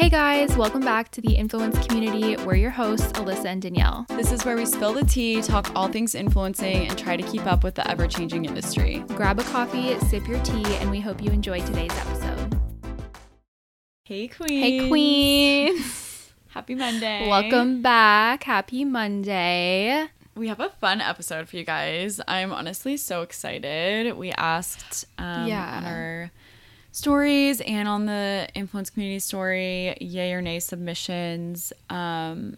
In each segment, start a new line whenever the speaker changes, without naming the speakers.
Hey guys, welcome back to the Influence Community. We're your hosts, Allysa and Danielle.
This is where we spill the tea, talk all things influencing, and try to keep up with the ever changing industry.
Grab a coffee, sip your tea, and we hope you enjoy today's episode.
Hey, Queen.
Hey, Queens.
Happy Monday.
welcome back. Happy Monday.
We have a fun episode for you guys. I'm honestly so excited. We asked um,
Yeah.
our stories and on the influence community story, yay or nay submissions. Um,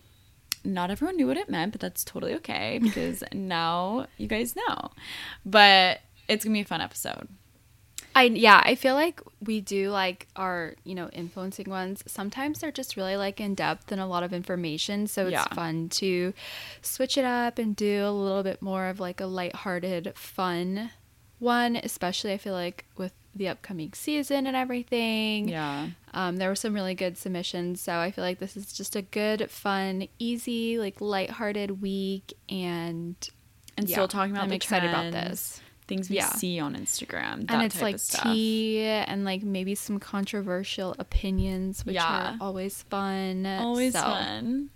not everyone knew what it meant, but that's totally okay because now you guys know. But it's gonna be a fun episode.
I yeah, I feel like we do like our, you know, influencing ones. Sometimes they're just really like in depth and a lot of information, so it's
Yeah.
fun to switch it up and do a little bit more of like a lighthearted, fun one, especially I feel like with the upcoming season and everything.
Yeah.
Um, there were some really good submissions, so I feel like this is just a good, fun, easy, like lighthearted week, and
And
yeah,
still talking about
I'm
the
excited about this.
things we
Yeah.
see on Instagram. That
and it's
type
like
of stuff.
tea and like maybe some controversial opinions, which
Yeah.
are always fun.
Always
So,
fun.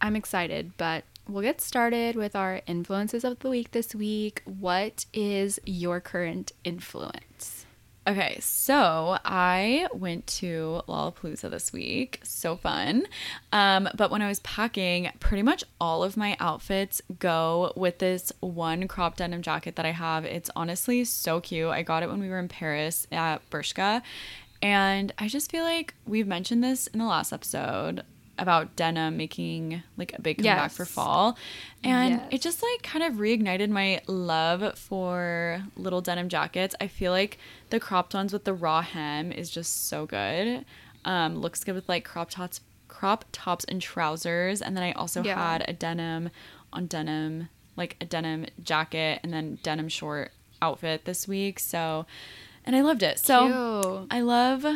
I'm excited, but we'll get started with our influences of the week this week. What is your current influence?
Okay, so I went to Lollapalooza this week. So fun. Um, but when I was packing, pretty much all of my outfits go with this one crop denim jacket that I have. It's honestly so cute. I got it when we were in Paris at Bershka. And I just feel like we've mentioned this in the last episode about denim making like a big comeback
Yes.
for fall. And
Yes.
it just like kind of reignited my love for little denim jackets. I feel like the cropped ones with the raw hem is just so good. Um, looks good with like crop tops, crop tops and trousers. And then I also
Yeah.
had a denim on denim, like a denim jacket and then denim short outfit this week. So, and I loved it. So
Cute.
I love,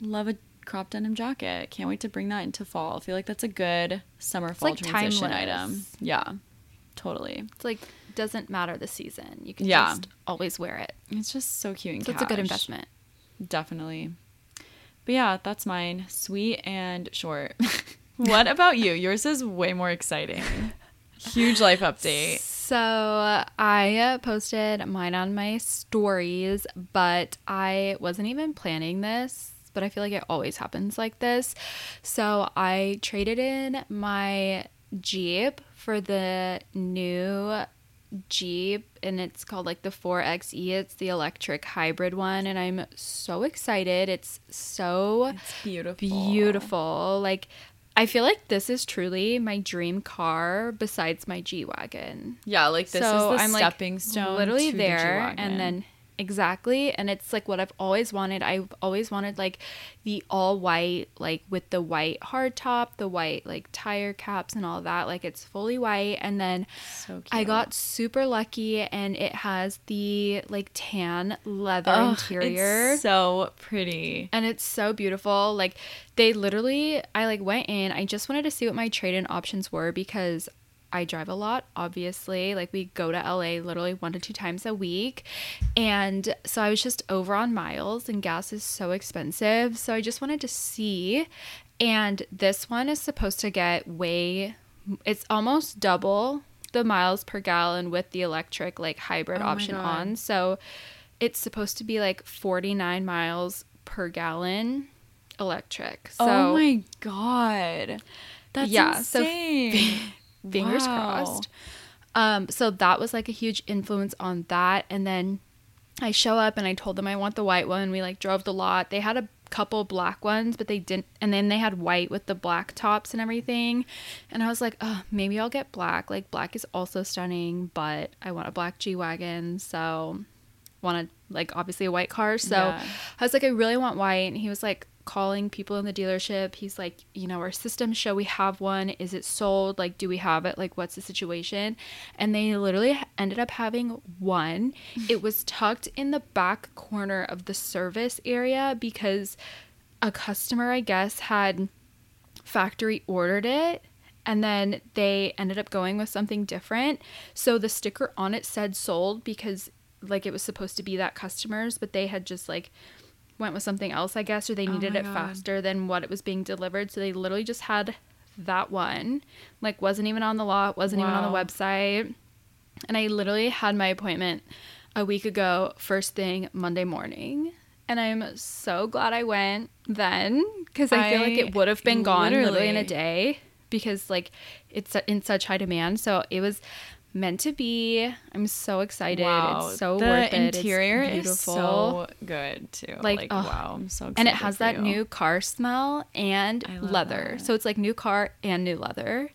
love a crop denim jacket. Can't wait to bring that into fall. I feel like that's a good summer fall
like,
transition
timeless.
item. Yeah, totally.
It's like doesn't matter the season. You can
Yeah.
just always wear it.
It's just so cute and
So it's a good investment.
Definitely. But yeah, that's mine. Sweet and short. what about you? Yours is way more exciting. Huge life update.
So I posted mine on my stories, but I wasn't even planning this. But I feel like it always happens like this. So I traded in my Jeep for the new Jeep, and it's called like the 4XE. It's the electric hybrid one, and I'm so excited. It's so
It's beautiful.
beautiful. Like, I feel like this is truly my dream car besides my G Wagon.
Yeah, like this
so
is the
I'm
stepping
like
stone.
literally
to
there,
the G-Wagon.
and then exactly, and it's like what I've always wanted. I've always wanted like the all white, like with the white hard top, the white like tire caps, and all that. Like it's fully white, and then
so.
I got super lucky, and it has the like tan leather
Ugh,
interior
It's so pretty.
and it's so beautiful like they literally i like went in i just wanted to see what my trade-in options were because i drive a lot obviously like we go to la literally one to two times a week and so i was just over on miles and gas is so expensive so i just wanted to see and this one is supposed to get way it's almost double the miles per gallon with the electric like hybrid
Oh
option on so it's supposed to be like 49 miles per gallon electric. Oh so
oh my god. That's
Yeah, so
insane.
fingers
Wow.
crossed. Um, so that was like a huge influence on that. And then I show up and I told them I want the white one. We like drove the lot. They had a couple black ones, but they didn't. And then they had white with the black tops and everything. And I was like, oh, maybe I'll get black. Like black is also stunning, but I want a black G wagon. So wanted like obviously a white car. So
Yeah.
I was like, I really want white. And he was like calling people in the dealership. He's like, you know, our systems show we have one. Is it sold? Like, do we have it? Like, what's the situation? And they literally ended up having one. It was tucked in the back corner of the service area because a customer, I guess, had factory ordered it and then they ended up going with something different. So the sticker on it said sold because like it was supposed to be that customers, but they had just like went with something else, I guess, or they
Oh
needed
my
it
God.
faster than what it was being delivered. So they literally just had that one. Like wasn't even on the lot, wasn't even on the website. And I literally had my appointment a week ago, first thing Monday morning. And I'm so glad I went then because I, feel like it would have been gone literally in a day because like it's in such high demand. So it was meant to be. I'm so excited.
Wow.
It's so
the
worth it.
Interior is so good too.
Like,
Like,
ugh.
wow, I'm so excited.
and it has that
you.
new car smell and leather.
that.
So it's like new car and new leather.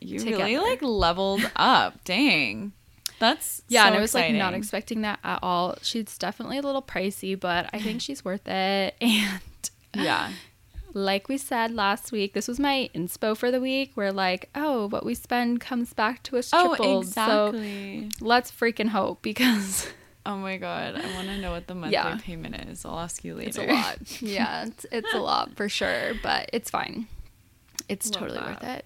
You
together.
really like leveled up. Dang. That's
Yeah,
so
and I was like not expecting that at all. She's definitely a little pricey, but I think she's worth it. And
Yeah.
Like we said last week, this was my inspo for the week. We're like, oh, what we spend comes back to us
Oh,
tripled.
exactly.
So let's freaking hope because
Oh my god, I want to know what the monthly
Yeah.
payment is. I'll ask you later.
it's a lot. yeah, it's, it's a lot for sure, but it's fine. It's
Love
totally worth it.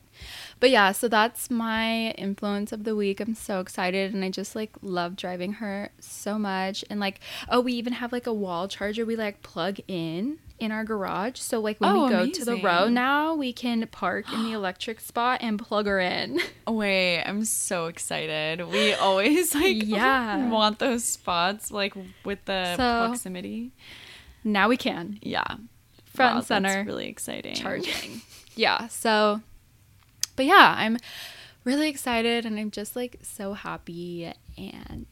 But yeah, so that's my influence of the week. I'm so excited and I just like love driving her so much. And like, oh, we even have like a wall charger we like plug in in our garage. So like when
Oh,
we go to the row now, we can park in the electric spot and plug her in.
Wait, I'm so excited. We always like
Yeah.
want those spots like with the
So-
proximity.
now we can
Yeah.
front
Wow,
and center
That's really exciting.
charging. yeah. So, but yeah, I'm really excited and I'm just like so happy and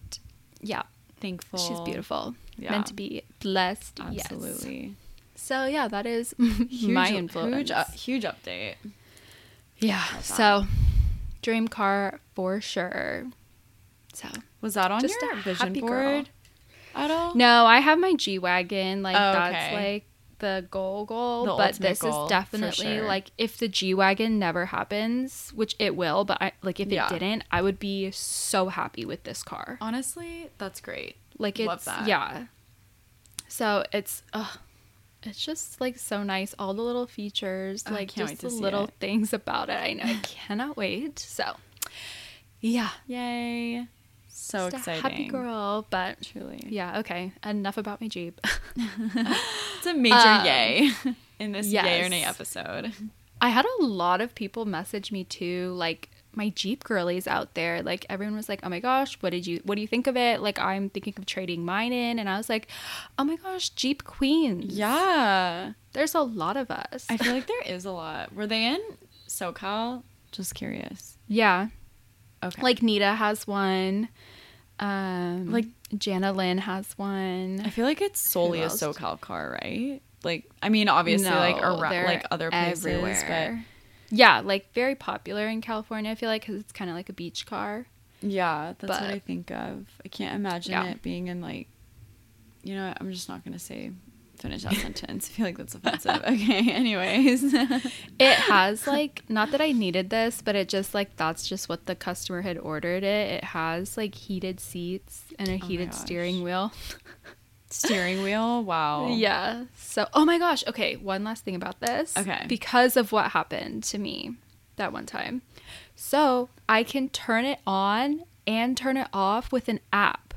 yeah,
Thankful.
she's beautiful.
Yeah.
Meant to be blessed. Yes. So yeah, that is
Huge,
my influence.
Huge, uh, huge update.
yeah. So dream car for sure. So
Was that on
Just
your vision board
girl.
at all?
no, I have my G wagon. Like
Oh,
that's
okay.
like the goal goal.
The
but this
goal,
is definitely
sure.
like if the G wagon never happens, which it will, but I like if
Yeah.
it didn't, I would be so happy with this car.
Honestly, that's great.
Like it's yeah. So it's ugh, it's just like so nice. All the little features,
Oh,
like just the little
it.
things about it. I know I cannot wait. So yeah,
Yay. So
just a
exciting.
happy girl. But
Truly.
yeah, okay. Enough about my Jeep.
It's a major
Um,
yay in this yay or nay episode.
I had a lot of people message me too, like my Jeep girlies out there. Like everyone was like, "Oh my gosh, what did you what do you think of it?" Like I'm thinking of trading mine in, and I was like, "Oh my gosh, Jeep queens."
Yeah.
There's a lot of us.
I feel like there is a lot. Were they in SoCal? Just curious.
yeah.
Okay.
Like Nita has one. Um
Like-
Jana Lynn has one.
I feel like it's solely a? SoCal car, right? Like, I mean, obviously, like around, like other places,
Yeah, like very popular in California, I feel like cuz it's kind of like a beach car.
yeah, that's what I think of. I can't imagine
Yeah.
it being in like, you know, I'm just not gonna say finish that sentence. I feel like that's offensive. Okay, anyways.
It has like not that I needed this, but it just like that's just what the customer had ordered it. It has like heated seats and a
Oh
heated steering wheel.
Steering wheel. Wow.
Yeah. So, oh my gosh. Okay, one last thing about this.
Okay.
Because of what happened to me that one time. So, I can turn it on and turn it off with an app.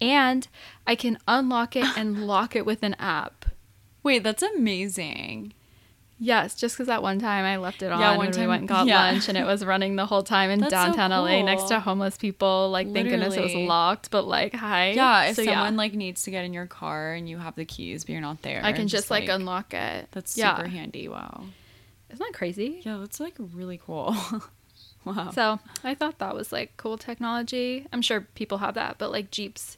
And I can unlock it and lock it with an app.
Wait, that's amazing.
Yes, just because that one time I left it on
Yeah,
and
one
we
time-
went and got
yeah.
lunch and it was running the whole time in
That's so
downtown LA next to homeless people. Like, thank goodness it was locked, but like, hi.
Yeah, if
So,
someone like needs to get in your car and you have the keys but you're not there,
I can just, like, unlock it.
That's
yeah.
super handy. Wow.
Isn't that crazy?
Yeah, that's like really cool. wow.
So I thought that was like cool technology. I'm sure people have that, but like Jeeps,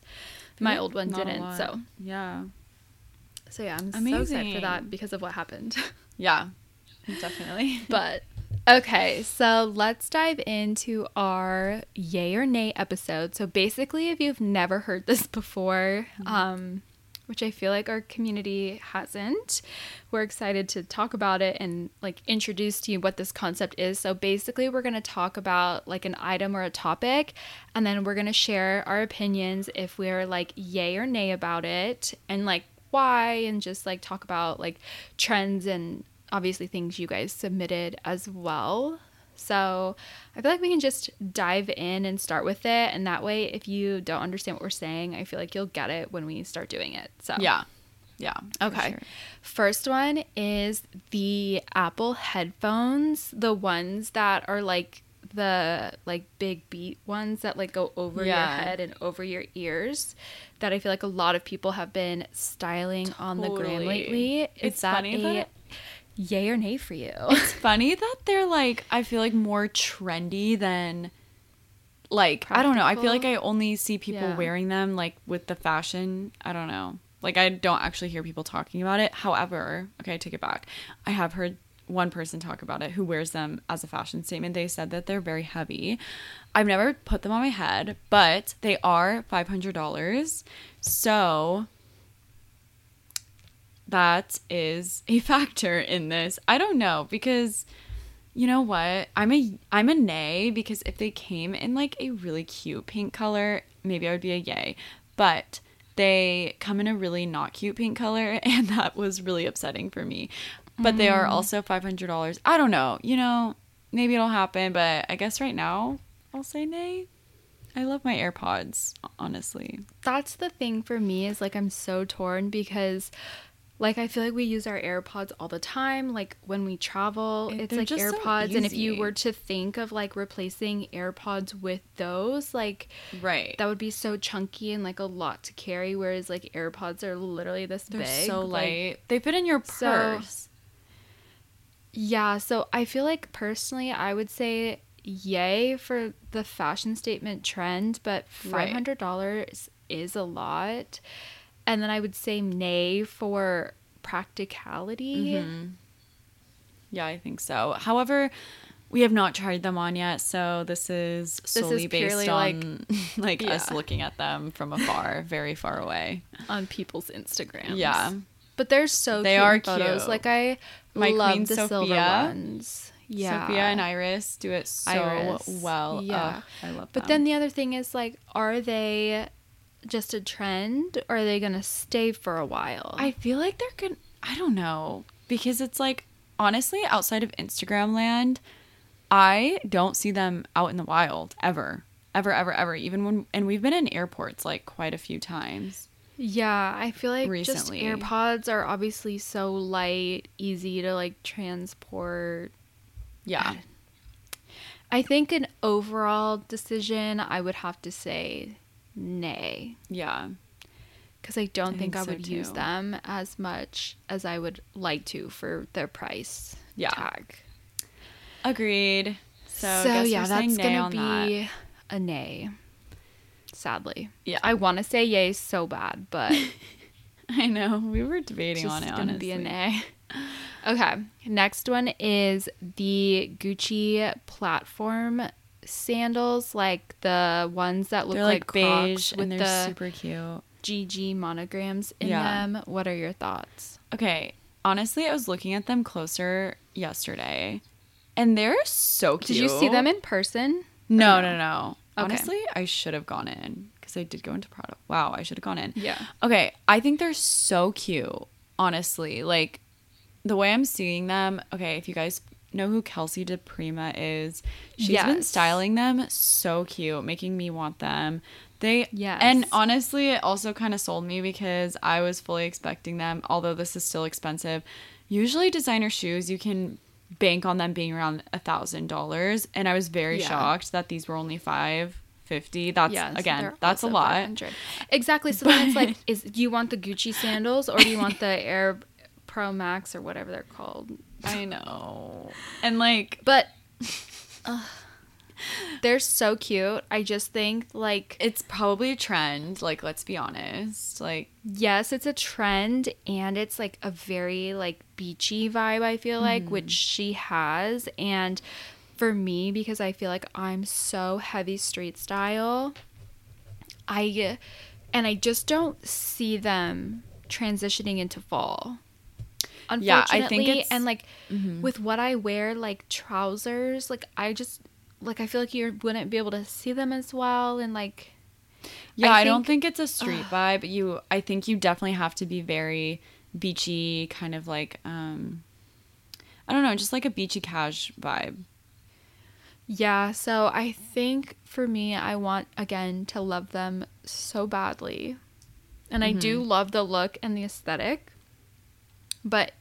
my
Like,
old one didn't. So
yeah,
so yeah, I'm so excited for that because of what happened.
yeah, definitely.
but okay, so let's dive into our yay or nay episode. So basically, if you've never heard this before, um, which I feel like our community hasn't, we're excited to talk about it and like introduce to you what this concept is. So basically, we're going to talk about like an item or a topic, and then we're going to share our opinions if we're like yay or nay about it, and like why, and just like talk about like trends and obviously things you guys submitted as well. So I feel like we can just dive in and start with it. And that way, if you don't understand what we're saying, I feel like you'll get it when we start doing it. So
yeah, Yeah.
Okay.
sure.
First one is the Apple headphones, the ones that are like the like big beat ones that like go over
Yeah.
your head and over your ears that I feel like a lot of people have been styling on the gram lately. Is
It's
that
funny
a
that-
yay or nay for you?
It's funny that they're like I feel like more trendy than like I don't know. I feel like I only see people
Yeah.
wearing them like with the fashion. I don't know. Like I don't actually hear people talking about it. However, okay, I take it back. I have heard one person talk about it who wears them as a fashion statement. They said that they're very heavy. I've never put them on my head, but they are $500. So that is a factor in this. I don't know because you know what? I'm a I'm a nay because if they came in like a really cute pink color, maybe I would be a yay. But they come in a really not cute pink color and that was really upsetting for me. But they are mm. also $500. I don't know. You know, maybe it'll happen, but I guess right now I'll say nay. I love my AirPods, honestly.
That's the thing for me is like I'm so torn because like I feel like we use our AirPods all the time. Like when we travel,
It-
it's
they're
like
just so
AirPods. and if you were to think of like replacing AirPods with those, like
Right.
that would be so chunky and like a lot to carry. Whereas like AirPods are literally this
They're
big.
so
like-
light. they fit in your
So-
purse.
Yeah, so I feel like personally, I would say yay for the fashion statement trend, but $500 is a lot. And then I would say nay for practicality.
Mhm. Yeah, I think so. However, we have not tried them on yet, so this is
is
solely based
purely, like-
on like, us
Yeah.
looking at them from afar, very far away.
on people's Instagrams.
Yeah.
But they're so
They
cute
are
photos.
cute.
Like I
My
love
queen
the silver ones. Yeah.
Sophia and Iris do it so
Iris.
well.
Yeah.
I love them.
But
them.
then the other thing is like, are they just a trend or are they gonna stay for a while?
I feel like they're good. I don't know because it's like honestly, outside of Instagram land, I don't see them out in the wild ever, ever, ever, ever. Even when and we've been in airports like quite a few times.
Yeah, I feel like
Recently.
just AirPods are obviously so light, easy to like transport.
Yeah,
I think an overall decision, I would have to say nay
yeah,
because I don't
I
think,
think
I
so
would use them as much as I would like to for their price
Yeah.
tag.
agreed. So,
So, yeah, that's gonna
on that.
be a nay. Sadly,
Yeah,
I want to say yay so bad, but
I know we were debating on it.
gonna
Honestly,
be a nay. Okay, next one is the Gucci platform sandals, like the ones that look
They're
like,
like, beige
with
and they're
the
super cute.
GG monograms in
Yeah.
them. What are your thoughts?
Okay, honestly, I was looking at them closer yesterday, and they're so cute.
Did you see them in person?
No,
Or
no, no.
Okay.
Honestly, I should have gone in because I did go into Prada. Wow, I should have gone in.
Yeah.
Okay, I think they're so cute. Honestly, like the way I'm seeing them. Okay, if you guys know who Kelsey DePrima is, she's been styling them so cute, making me want them. They
yeah,
and honestly, it also kind of sold me because I was fully expecting them. Although this is still expensive, usually designer shoes you can bank on them being around a thousand dollars, and I was very
Yeah.
shocked that these were only five fifty. That's
Yes,
again, that's a lot.
Exactly. So then it's like, is do you want the Gucci sandals or do you want the Air Pro Max or whatever they're called?
I know, and like
But ugh, they're so cute. I just think like
it's probably a trend. Like, let's be honest. Like,
yes, it's a trend and it's like a very like beachy vibe, I feel like,
Mm-hmm.
which she has. And for me, because I feel like I'm so heavy street style, I and I just don't see them transitioning into fall.
Yeah, I
Unfortunately,
think it's-
and like
Mhm.
with what I wear, like trousers, like I just like I feel like you wouldn't be able to see them as well, and like
yeah,
I
I, don't
think-
think it's a street vibe. You, I think you definitely have to be very beachy, kind of like, um, I don't know, just like a beachy cash vibe.
Yeah, so I think for me, I want again to love them so badly. And I do
Mm-hmm.
love the look and the aesthetic. But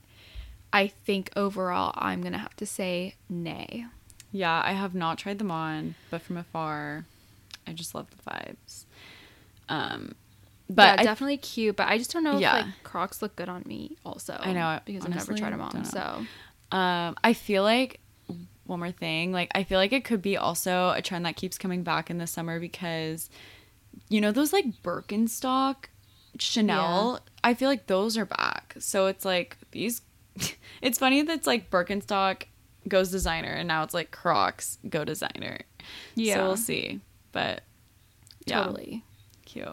I think overall I'm going to have to say nay.
Yeah, I have not tried them on, but from afar, I just love the vibes. Um,
But yeah,
I,
definitely cute, but I just don't know
Yeah.
if like Crocs look good on me also.
I know,
because I've never tried them on. So
um, I feel like one more thing, like I feel like it could be also a trend that keeps coming back in the summer because, you know, those like Birkenstock, Chanel. I feel like those are back. So it's like these. it's funny that it's like Birkenstock goes designer, and now it's like Crocs go designer.
Yeah.
So we'll see, but yeah,
totally.
cute.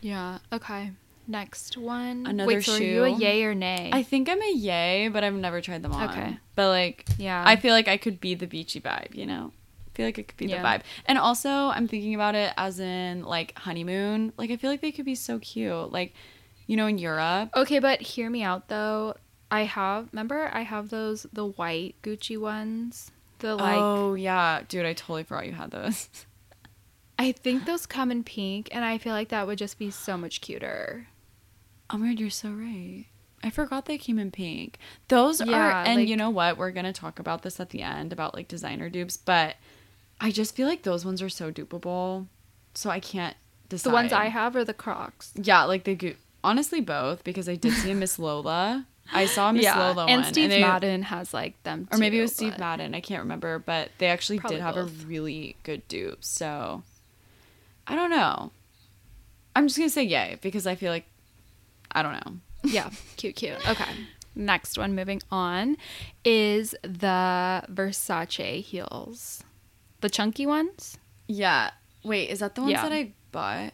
Yeah. Okay. Next one.
Another
Wait, so are you a yay or nay?
I think I'm a yay, but I've never tried them on.
Okay.
But like,
Yeah.
I feel like I could be the beachy vibe, you know? I feel like it could be
Yeah.
the vibe. And also, I'm thinking about it as in like honeymoon. Like, I feel like they could be so cute. Like, you know, in Europe.
Okay, but hear me out though. I have remember I have those the white Gucci ones. The like
oh, yeah. Dude, I totally forgot you had those.
I think those come in pink and I feel like that would just be so much cuter.
Oh my god, you're so right. I forgot they came in pink. Those
Yeah,
are, and
like-
you know what? We're gonna talk about this at the end about like designer dupes, but I just feel like those ones are so dupable, so I can't decide.
The ones I have are the Crocs.
yeah, like the go- honestly both because I did see a Miss Lola. I saw Miss
yeah,
Lola
and
one,
Steve
they-
Madden has like them,
or maybe it was Steve
but-
Madden. I can't remember, but they actually
Probably
did have
both.
a really good dupe. So I don't know. I'm just gonna say yay because I feel like I don't know.
yeah, cute, cute. Okay. Next one, moving on, is the Versace heels. The chunky ones?
Yeah. Wait, is that the ones
Yeah.
that I bought?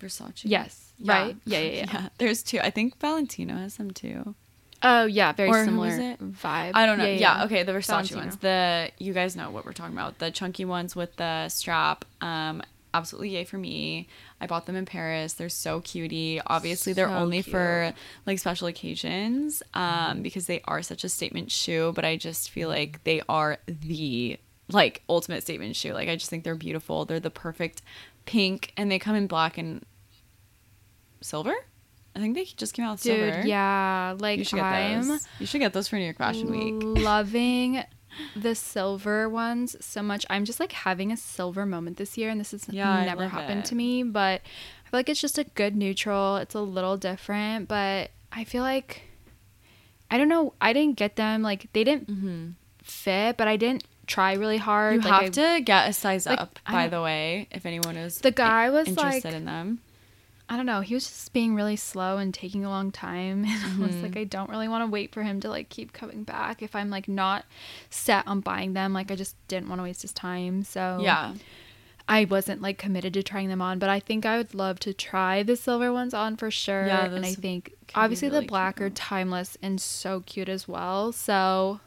Versace.
Yes.
Yeah.
Right? Yeah, yeah, yeah.
There's two. I think Valentino has some too.
Oh, yeah, very
Or
similar vibe.
I don't know. Yeah, okay, the Versace ones. The you guys know what we're talking about. The chunky ones with the strap. Um absolutely yay for me. I bought them in Paris. They're so cutie. Obviously, they're
So
only
cute.
for like special occasions um because they are such a statement shoe, but I just feel like they are the like ultimate statement shoe. Like I just think they're beautiful. They're the perfect pink and they come in black and silver. I think they just came out with
Dude,
silver.
yeah. Like,
You should get
I'm
those. You should get those for New York Fashion Week.
loving the silver ones so much. I'm just like having a silver moment this year, and this has
Yeah,
never happened
it.
to me. But I feel like it's just a good neutral. It's a little different, but I feel like I don't know. I didn't get them like they didn't
Mm-hmm.
fit, but I didn't try really hard.
You
like,
have
I-
to get a size
like,
up, by
don't-
the way, if anyone is
The guy was,
interested
like-
in them.
I don't know. He was just being really slow and taking a long time. And I was
Mm-hmm.
like, I don't really want to wait for him to like keep coming back. If I'm like not set on buying them, like I just didn't want to waste his time. So
Yeah.
I wasn't like committed to trying them on, but I think I would love to try the silver ones on for sure.
Yeah,
and I think obviously
really
the black are timeless and so cute as well. So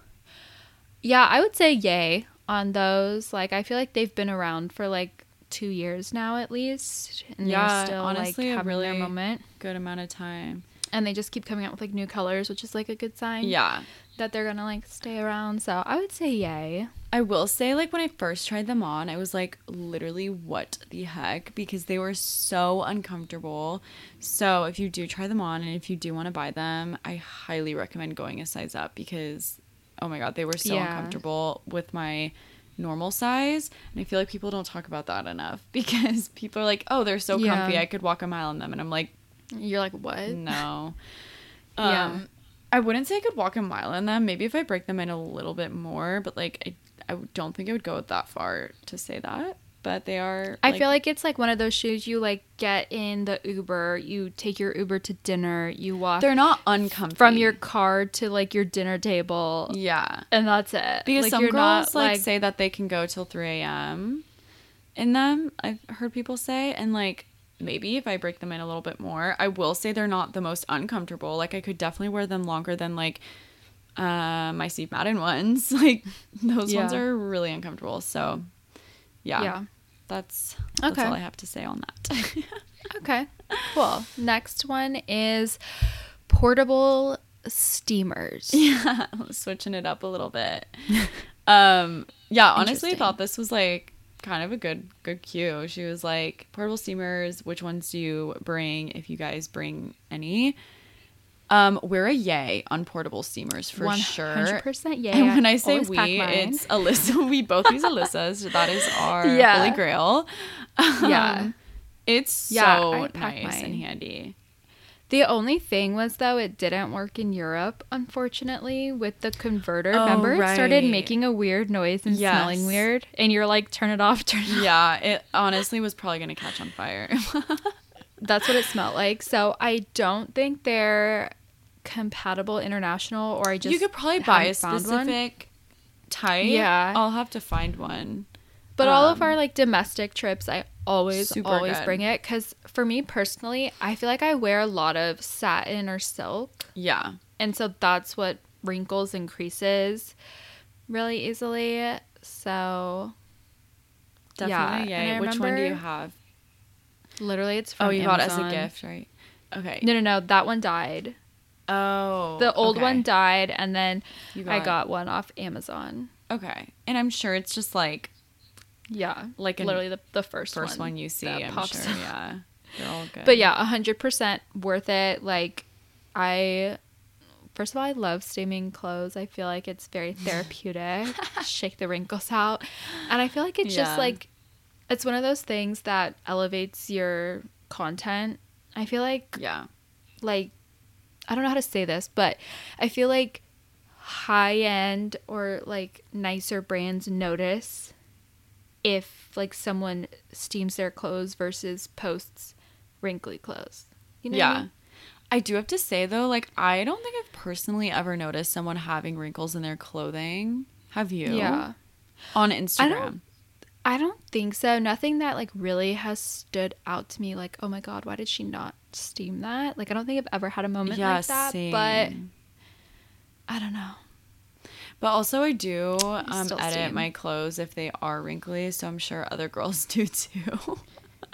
yeah, I would say yay on those. Like I feel like they've been around for like two years now at least. And
Yeah,
they're still
honestly,
like
a
having their
really-
moment.
Good amount of time.
And they just keep coming out with like new colors, which is like a good sign.
Yeah.
That they're gonna like stay around. So I would say yay.
I will say, like, when I first tried them on, I was like, literally, what the heck? Because they were so uncomfortable. So, if you do try them on and if you do want to buy them, I highly recommend going a size up because, oh my God, they were so
Yeah.
uncomfortable with my normal size. And I feel like people don't talk about that enough because people are like, oh, they're so
Yeah.
comfy. I could walk a mile in them. And I'm like,
You're like, what?
no.
Yeah.
Um, I wouldn't say I could walk a mile in them. Maybe if I break them in a little bit more, but like I, I don't think I would go that far to say that. But they are.
I feel like it's like one of those shoes you like get in the Uber, you take your Uber to dinner, you walk
they're not uncomfortable
from your car to like your dinner table,
Yeah,
and that's it.
because
like,
some
you're
girls
not,
like, say that they can go till three a.m. in them. I've heard people say, and like maybe if I break them in a little bit more, I will say they're not the most uncomfortable. Like I could definitely wear them longer than like uh, my Steve Madden ones. Like those ones are really uncomfortable. So yeah,
yeah.
That's that's
Okay.
all I have to say on that.
Okay, cool. Next one is portable steamers.
yeah, switching it up a little bit. um, yeah, honestly, I thought this was like kind of a good good cue. She was like, "Portable steamers, which ones do you bring if you guys bring any?" Um, we're a yay on portable steamers for sure.
100% yay.
And when I say we, it's Allysa. We both use Allysa's. That is our
Yeah.
holy grail.
Yeah.
Um, it's
Yeah,
so nice and handy.
The only thing was though it didn't work in Europe, unfortunately, with the converter.
Oh,
Remember, it started making a weird noise and
Yes.
smelling weird, and you're like, turn it off, turn it off.
Yeah, it honestly was probably gonna catch on fire.
That's what it smelled like. So I don't think they're compatible international, or I just
you could probably buy a
haven't one.
specific type.
Yeah.
I'll have to find one.
But all of
Um,
our like domestic trips, I always always
good.
bring it because for me personally, I feel like I wear a lot of satin or silk,
Yeah.
and so that's what wrinkles and creases really easily. So
Definitely.
Yeah,
Yeah. Which one do you have?
literally, it's from
Oh, you got it as a gift, right? Okay.
No, no, no. That one died.
Oh.
The old
okay.
one died, and then
You
I got one off Amazon.
Okay. And I'm sure it's just like
Yeah,
Like
literally the, the first
first
one,
one you see, I'm
pops
sure.
up.
Yeah. They're all good.
But yeah, hundred percent worth it. Like I first of all, I love steaming clothes. I feel like it's very therapeutic. Shake the wrinkles out. And I feel like it's
Yeah.
just like it's one of those things that elevates your content. I feel like
Yeah.
like I don't know how to say this, but I feel like high end or like nicer brands notice if like someone steams their clothes versus posts wrinkly clothes. You know? what I
yeah.
mean?
I do have to say though, like I don't think I've personally ever noticed someone having wrinkles in their clothing. Have you?
Yeah.
On Instagram.
I don't think so. Nothing that like really has stood out to me like, oh my god, why did she not steam that? Like I don't think I've ever had a moment
yeah,
like that.
same.
But I don't know.
But also, I do um, edit
steam.
my clothes if they are wrinkly, so I'm sure other girls do too.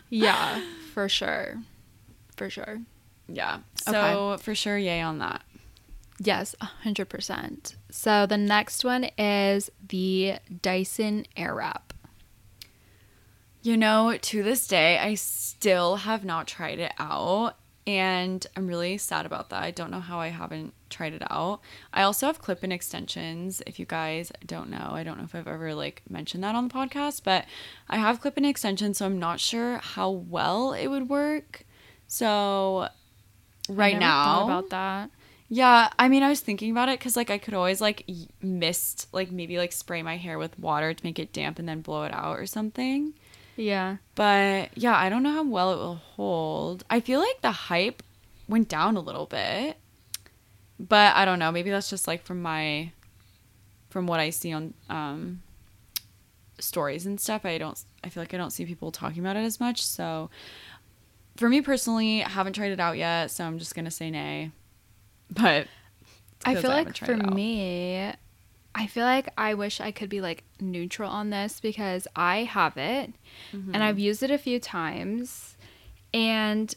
Yeah, for sure. For sure.
yeah. So for sure, yay on that.
Yes, 100%. So the next one is the Dyson Airwrap.
You know, to this day, I still have not tried it out. And I'm really sad about that. I don't know how I haven't tried it out. I also have clip in extensions. If you guys don't know, I don't know if I've ever like mentioned that on the podcast, but I have clip in extensions, so I'm not sure how well it would work. So right
I
now,
about that.
yeah, I mean, I was thinking about it because like I could always like mist, like maybe like spray my hair with water to make it damp and then blow it out or something.
Yeah.
But yeah, I don't know how well it will hold. I feel like the hype went down a little bit. But I don't know, maybe that's just like from my from what I see on um stories and stuff. I don't I feel like I don't see people talking about it as much. So for me personally, I haven't tried it out yet, so I'm just going to say nay. But
I feel
haven't
like for me, I feel like I wish I could be like neutral on this because I have it
Mm-hmm.
and I've used it a few times and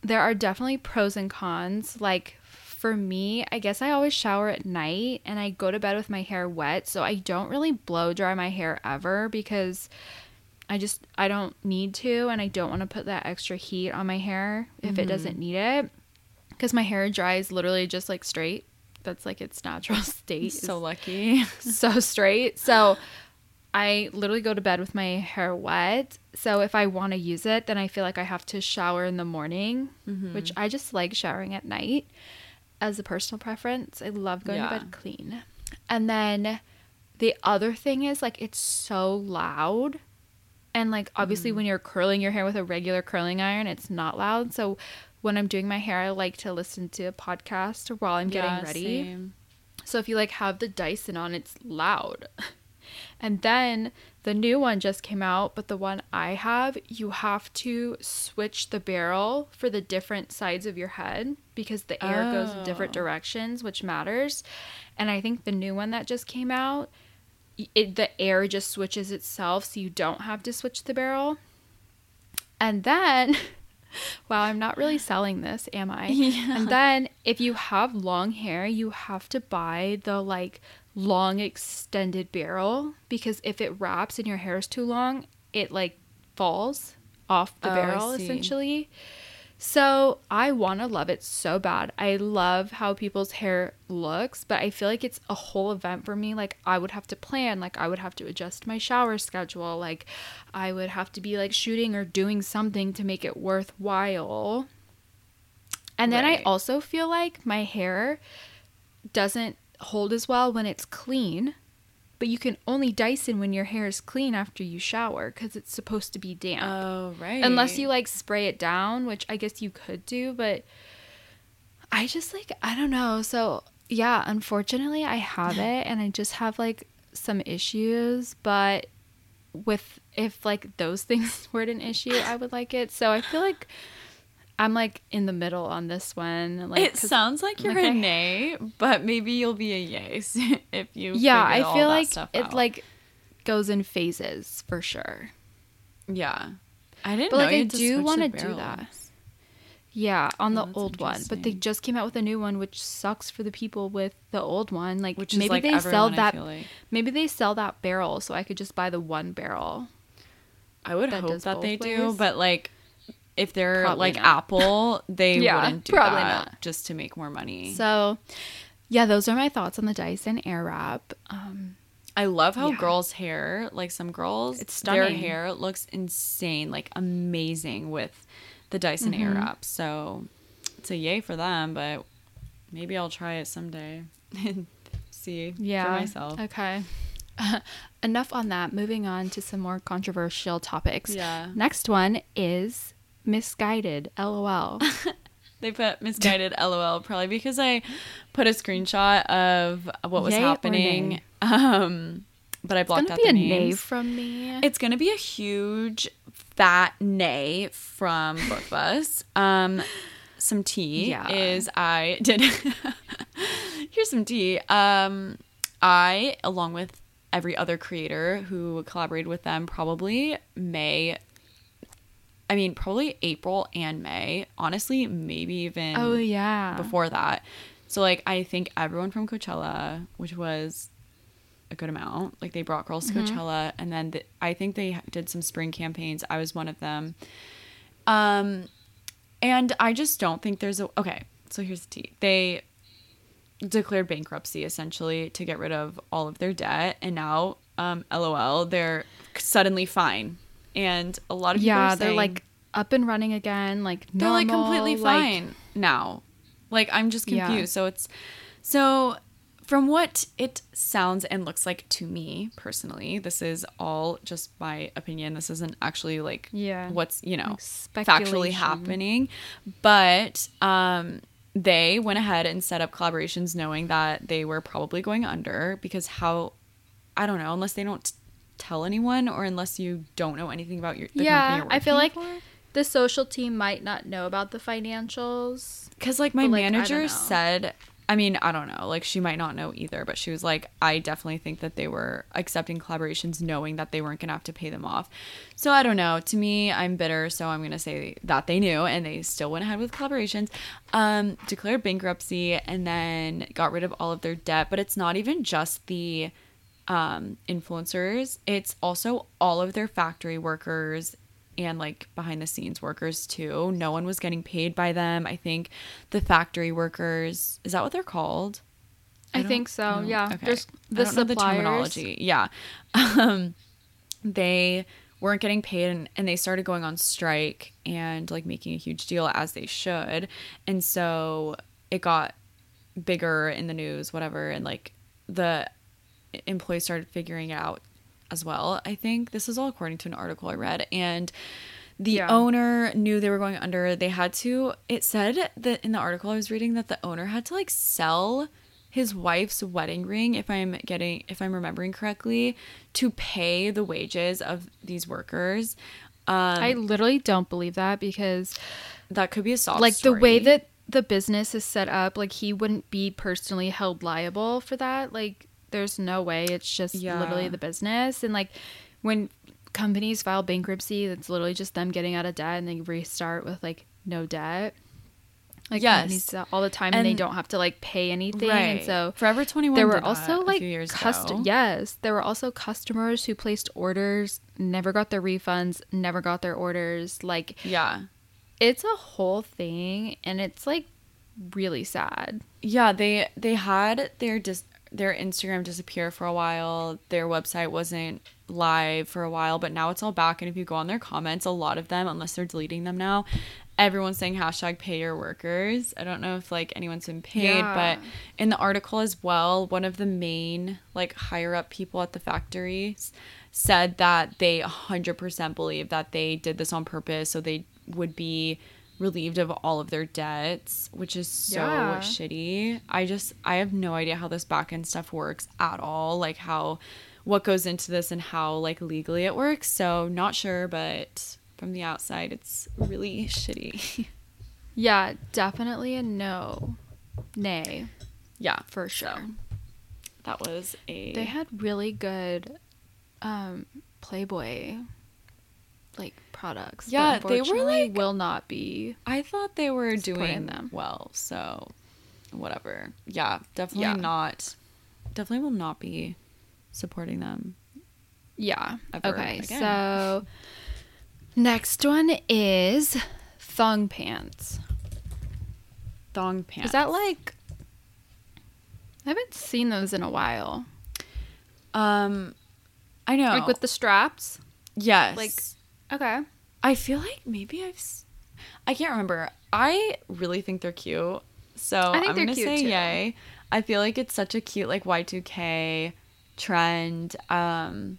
there are definitely pros and cons. Like for me, I guess I always shower at night and I go to bed with my hair wet, so I don't really blow dry my hair ever because I just I don't need to and I don't want to put that extra heat on my hair if it
Mm-hmm.
doesn't need it because my hair dries literally just like straight. That's like its natural state.
so lucky.
so straight. So I literally go to bed with my hair wet. So if I want to use it, then I feel like I have to shower in the morning,
Mm-hmm.
which I just like showering at night as a personal preference. I love going
Yeah.
to bed clean. And then the other thing is like it's so loud. And like obviously
Mm-hmm.
when you're curling your hair with a regular curling iron, it's not loud. So when I'm doing my hair, I like to listen to a podcast while I'm getting
Yeah,
ready.
same.
So if you like have the Dyson on, it's loud. And then the new one just came out, but the one I have, you have to switch the barrel for the different sides of your head because the air goes in different
Oh.
directions, which matters. And I think the new one that just came out, it, the air just switches itself, so you don't have to switch the barrel. And then, wow, I'm not really selling this, am I?
Yeah.
And then if you have long hair, you have to buy the like long extended barrel because if it wraps and your hair is too long, it like falls off the
Oh,
barrel essentially. So I want to love it so bad. I love how people's hair looks, but I feel like it's a whole event for me. Like I would have to plan, like I would have to adjust my shower schedule, like I would have to be like shooting or doing something to make it worthwhile. And then I also feel like my hair doesn't hold as well when it's clean. But you can only Dyson when your hair is clean after you shower because it's supposed to be damp.
Oh, right.
Unless you like spray it down, which I guess you could do, but I just like, I don't know. So, yeah, unfortunately, I have it and I just have like some issues. But with if like those things weren't an issue, I would like it. So, I feel like I'm like in the middle on this one. Like,
it sounds like you're
like,
a
I-
nay, but maybe you'll be a yes if you.
yeah, I feel like it
out.
like goes in phases for sure.
yeah. I didn't
But
know
like I do want to do that. Yeah, on
Oh,
the old one, but they just came out with a new one, which sucks for the people with the old one. Like
Which is
maybe
like
they sell
everyone, I
that.
like.
Maybe they sell that barrel, so I could just buy the one barrel.
I would hope that they
both
do, but like if they're
Probably
like
not.
Apple, they
Yeah,
wouldn't do
probably
that
not.
just to make more money.
So, yeah, those are my thoughts on the Dyson Airwrap. Um,
I love how
Yeah.
girls' hair, like some girls,
It's
their hair looks insane, like amazing with the Dyson
Mm-hmm.
Airwrap. So it's a yay for them, but maybe I'll try it someday and see
yeah,
for myself.
Okay. Enough on that. Moving on to some more controversial topics.
Yeah.
Next one is Missguided. LOL.
They put Missguided LOL probably because I put a screenshot of what was
Yay
happening. Um, but I blocked It's
gonna
out
be
the
a
names.
nay from me.
It's gonna be a huge fat nay from both of us. Um, some tea
Yeah.
is I did. Here's some tea. Um, I along with every other creator who collaborated with them probably May. I mean, probably April and May. Honestly, maybe even
oh yeah.
before that. So like I think everyone from Coachella, which was a good amount, like they brought girls to
Mm-hmm.
Coachella, and then the, I think they did some spring campaigns. I was one of them. Um, and I just don't think there's a okay. So here's the tea. They declared bankruptcy essentially to get rid of all of their debt, and now, um, LOL, they're suddenly fine. And a lot of people
yeah, they're
saying-
like up and running again. Like
they're like
normal,
completely
like-
fine now. Like I'm just
Yeah.
confused. So it's so from what it sounds and looks like to me personally, this is all just my opinion. This isn't actually like
Yeah.
what's, you know,
Like
factually happening. But um they went ahead and set up collaborations knowing that they were probably going under because how I don't know, unless they don't tell anyone or unless you don't know anything about your the
yeah, I feel like
for.
the social team might not know about the financials.
Because like my
But, like, I
manager said, I mean, I don't know, like she might not know either, but she was like, I definitely think that they were accepting collaborations knowing that they weren't gonna have to pay them off. So I don't know. To me, I'm bitter, so I'm gonna say that they knew and they still went ahead with collaborations. Um, declared bankruptcy and then got rid of all of their debt. But it's not even just the um, influencers, it's also all of their factory workers and like behind the scenes workers too. No one was getting paid by them. I think the factory workers, is that what they're called?
I,
don't
think so.
know.
Yeah.
Okay.
There's
I
the
don't know the terminology. Yeah. Um, they weren't getting paid and, and they started going on strike and like making a huge deal as they should. And so it got bigger in the news, whatever. And like the employees started figuring it out as well. I think this is all according to an article I read. And the
Yeah.
owner knew they were going under. They had to, it said that in the article I was reading that the owner had to like sell his wife's wedding ring if i'm getting if i'm remembering correctly to pay the wages of these workers um
I literally don't believe that because
that could be a soft
like the way that the business is set up, like he wouldn't be personally held liable for that. Like there's no way. It's just
Yeah.
literally the business. And like when companies file bankruptcy, it's literally just them getting out of debt and they restart with like no debt. Like
Yes.
companies do that all the time and, they don't have to like pay anything. And so
Forever 21
there were also like cust-
ago.
yes, there were also customers who placed orders, never got their refunds, never got their orders. Like
Yeah.
it's a whole thing and it's like really sad.
Yeah, they they had their dis- their Instagram disappear for a while. Their website wasn't live for a while, but now it's all back. And if you go on their comments, a lot of them, unless they're deleting them now, everyone's saying hashtag pay your workers. I don't know if like anyone's been paid,
Yeah.
but in the article as well, one of the main like higher up people at the factories said that they 100% believe that they did this on purpose so they would be relieved of all of their debts, which is so
Yeah.
shitty. I just I have no idea how this back end stuff works at all, like how what goes into this and how like legally it works. So not sure, but from the outside it's really shitty.
Yeah, definitely a no. Nay,
yeah,
for sure.
that was a
They had really good um Playboy like products. but
Yeah, they were, like-
will not be.
I thought they were doing
them.
well, so whatever. Yeah, definitely
Yeah.
not. Definitely will not be supporting them.
Yeah. Okay.
again.
So next one is thong pants.
Thong pants.
Is that like I haven't seen those in a while.
um? I know.
Like with the straps.
yes,
like- Okay.
I feel like maybe I've. s- I can't remember. I really think they're cute. So
I think
am gonna say
too.
yay. I feel like it's such a cute like Y2K trend. Um,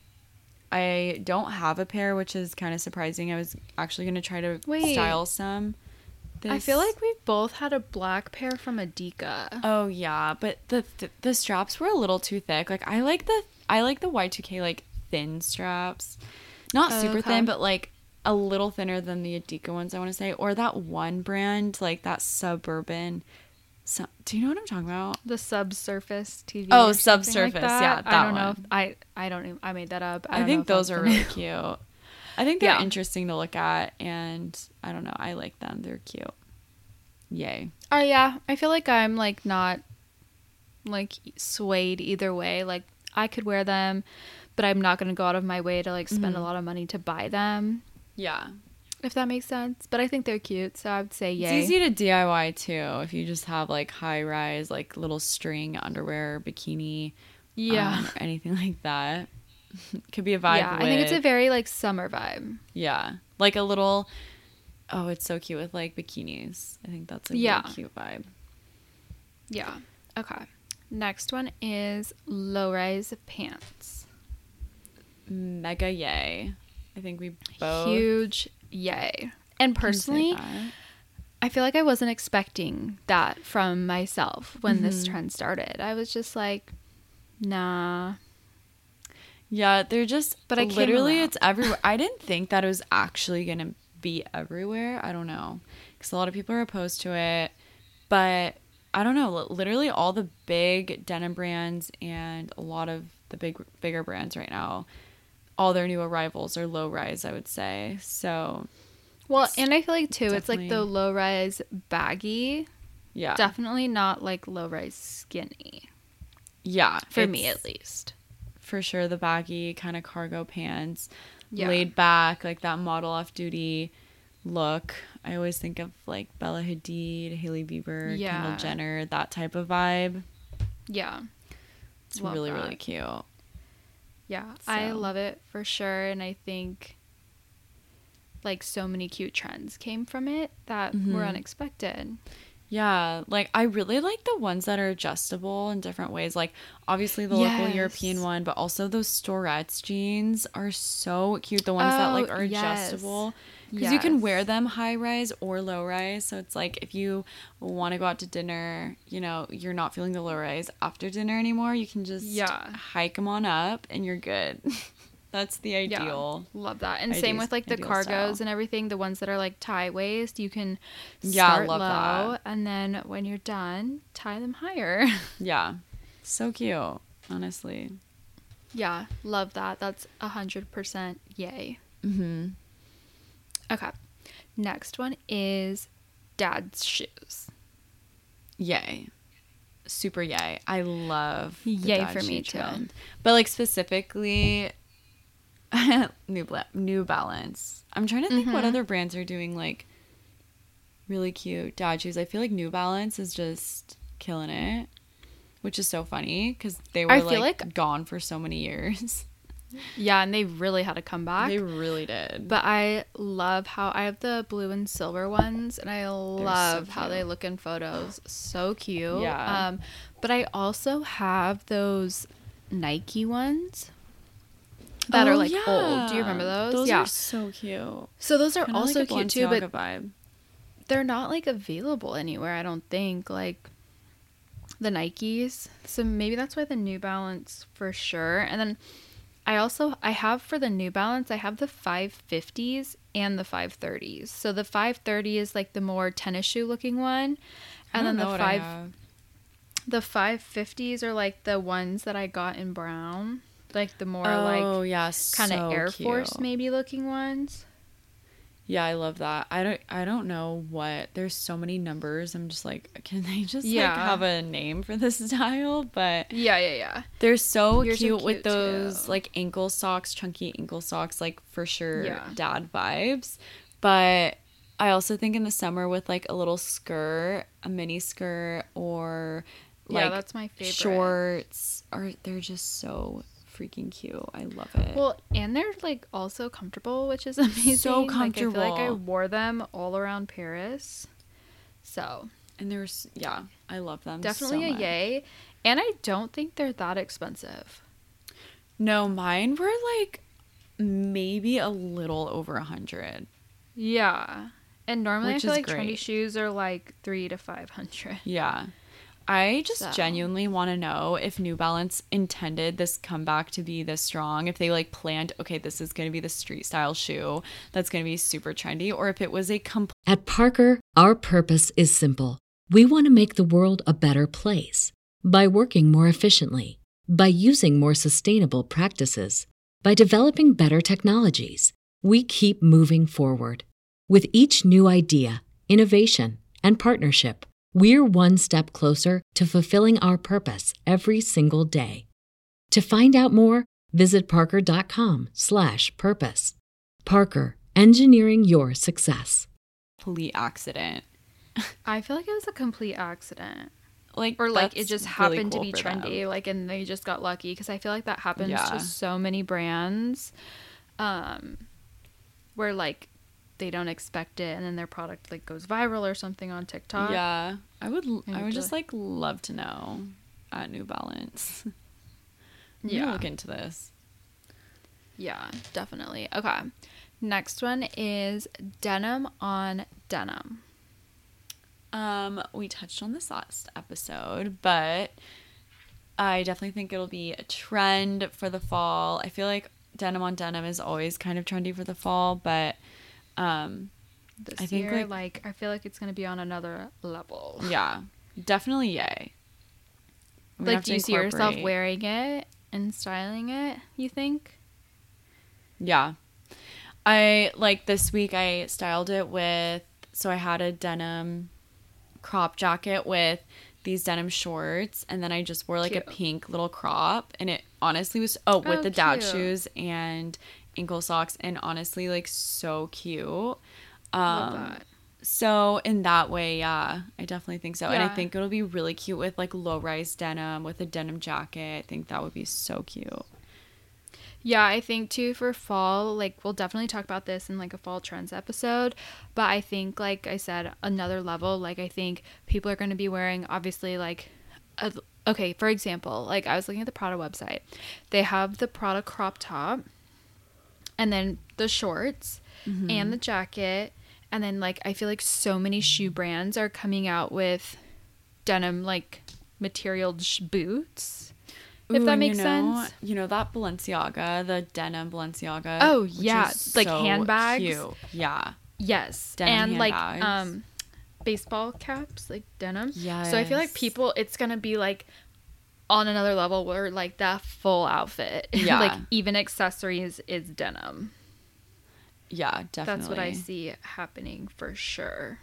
I don't have a pair, which is kind of surprising. I was actually gonna try to
Wait.
style some.
I feel like we both had a black pair from Adika.
Oh yeah, but the th- the straps were a little too thick. Like I like the I like the Y2K like thin straps. Not
Oh,
super
okay.
thin, but like a little thinner than the Adika ones I want to say or that one brand like that suburban do you know what I'm talking about?
The subsurface TV.
Oh,
something like
Subsurface, yeah,
I don't know. If, I I don't even. I made that up. I,
I, think those are really cute. I think they're
Yeah.
interesting to look at and I don't know, I like them. They're cute. Yay.
Oh yeah, I feel like I'm like not like swayed either way. Like I could wear them, but I'm not gonna go out of my way to like spend a
Mhm.
lot of money to buy them.
Yeah.
If that makes sense. But I think they're cute, so I would say yay.
It's easy to DIY too if you just have like high rise, like little string underwear, bikini,
yeah.
um, or anything like that. Could be a vibe.
yeah, I think it's a very like summer vibe.
yeah, like a little. Oh, it's so cute with like bikinis. I think that's a
Yeah.
really cute vibe.
Yeah. Okay. Next one is low rise pants.
Mega yay! I think we both
Huge yay. And personally. I feel like I wasn't expecting that from myself when this
Mhm.
trend started. I was just like, nah.
yeah, they're just.
But
But
I
literally, it's everywhere. I didn't think that it was actually gonna be everywhere. I don't know, because a lot of people are opposed to it, but I don't know. Literally, all the big denim brands and a lot of the big bigger brands right now, all their new arrivals are low rise. I would say so.
Well, and I feel like too, it's like the low rise baggy.
Yeah,
Definitely not like low rise skinny.
yeah.
For me at least.
for sure the baggy kind of cargo pants,
Yeah.
laid back, like that model off duty look. I always think of like Bella Hadid, Hailey Bieber,
Yeah.
Kendall Jenner, that type of vibe.
Yeah.
It's
Love
really
that.
really cute.
Yeah. I love it for sure. And I think like so many cute trends came from it that were
Mhm.
unexpected.
Yeah, like I really like the ones that are adjustable in different ways. Like obviously the local European one, but also those Storettes jeans are so cute. The ones that like
Oh,
are
yes.
Because you can wear them high rise or low rise. So it's like if you want to go out to dinner, you know, you're not feeling the low rise after dinner anymore. You can just
Yeah.
hike them on up and you're good. That's the ideal. Yeah.
Love that. And same with like the cargos
style.
and everything, the ones that are like tie waist, you can
Yeah,
start
love
low
that.
and then when you're done, tie them higher.
Yeah, so cute. Honestly.
yeah, love that. That's a hundred percent yay.
Mm-hmm.
Okay. Next one is dad's shoes.
Yay. Super yay. I love the
Yay for me, too.
trend. But like specifically New Bla- New Balance. I'm trying to think what
Mhm.
other brands are doing like really cute dad shoes. I feel like New Balance is just killing it, which is so funny cuz they were like,
like-
gone for so many years.
Yeah, and they really had to come back.
they really did.
But I love how I have the blue and silver ones, and I love how they look in photos. So cute.
Yeah.
Um, but I also have those Nike ones that are
Oh,
like old. Do you remember those?
Those
yeah.
are so cute.
so those are
Kinda
also
like
cute too, but
vibe.
they're not like available anywhere. I don't think like the Nikes. So maybe that's why the New Balance for sure. And then I also I have for the New Balance I have the 550s and the 530s. So the 530 is like the more tennis shoe looking one, and then the
what I
five
have.
the 550s are like the ones that I got in brown, like the more
oh
like
yeah,
kind of
so
Air Force maybe looking ones.
Yeah, I love that. I don't I don't know what there's so many numbers. I'm just like, can they just like
Yeah.
have a name for this style? But
Yeah, yeah, yeah.
they're so
Yours are
cute, with those
too.
like ankle socks, chunky ankle socks, like for sure
Yeah.
dad vibes. But I also think in the summer with like a little skirt, a mini skirt, or like
yeah, that's my favorite.
shorts, are they're just so freaking cute. I love it.
Well, and they're like also comfortable, which is amazing. So comfortable. Like, I feel like I wore them all around Paris. So
and there's yeah, I love them.
definitely
so
a
much.
yay. And I don't think they're that expensive.
No, mine were like maybe a little over a hundred.
Yeah. And normally
Which
I feel like trendy
great.
shoes are like three to five hundred.
Yeah. I just
So.
genuinely want to know if New Balance intended this comeback to be this strong, if they like planned, okay, this is going to be the street style shoe that's going to be super trendy, or if it was a complete
At Parker, our purpose is simple. We want to make the world a better place by working more efficiently, by using more sustainable practices, by developing better technologies. We keep moving forward. With each new idea, innovation, and partnership, we're one step closer to fulfilling our purpose every single day. To find out more, visit parker.com/purpose. Parker, engineering your success.
Complete accident.
I feel like it was a complete accident.
Like
Or like it
that's
just
really
happened
cool
to be
for them.
trendy, like and they just got lucky because I feel like that happens
Yeah.
to so many brands, um, where like they don't expect it and then their product like goes viral or something on TikTok.
Yeah, I would. I would just like love to know at New Balance.
Yeah.
look into this.
Yeah, definitely. Okay. Next one is denim on denim.
Um, we touched on this last episode, but I definitely think it'll be a trend for the fall. I feel like denim on denim is always kind of trendy for the fall, but um,
This
I think,
year,
like-
like, I feel like it's gonna be on another level.
yeah, definitely yay. We're
Like, do you see yourself wearing it and styling it? You think?
Yeah. I like this week I styled it with so I had a denim crop jacket with these denim shorts and then I just wore like a pink little crop and it honestly was oh with
Oh,
the dad shoes and ankle socks and honestly like so cute. Um so in that way, yeah, I definitely think so. And I think it'll be really cute with like low rise denim with a denim jacket. I think that would be so cute.
Yeah, I think too for fall, like we'll definitely talk about this in like a fall trends episode. But I think, like I said, another level. Like I think people are going to be wearing obviously like, a, okay, for example, like I was looking at the Prada website, they have the Prada crop top, and then the shorts and the jacket, and then like I feel like so many shoe brands are coming out with denim like material sh- boots. If that makes
you know,
sense.
You know that Balenciaga, the denim Balenciaga.
Oh, yeah, like
so
handbags.
cute. Yeah.
Yes,
Denim
and like um, baseball caps, like denim. Yeah. So I feel like people, it's gonna be like on another level where like that full outfit,
Yeah.
like even accessories is denim.
Yeah, definitely.
That's what I see happening for sure.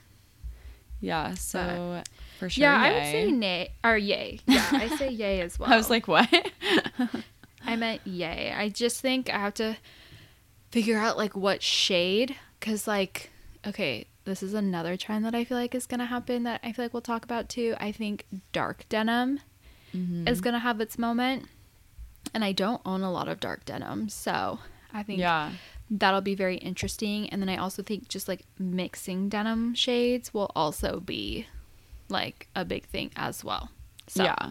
Yeah, so for sure.
yeah, I would say nay or yay. Yeah, I say yay as well.
I was like, what?
I meant yay. I just think I have to figure out like what shade cuz like okay, this is another trend that I feel like is going to happen that I feel like we'll talk about too. I think dark denim
Mm-hmm.
is going to have its moment. And I don't own a lot of dark denim, so I think
yeah.
that'll be very interesting. And then I also think just like mixing denim shades will also be like a big thing as well. So
yeah.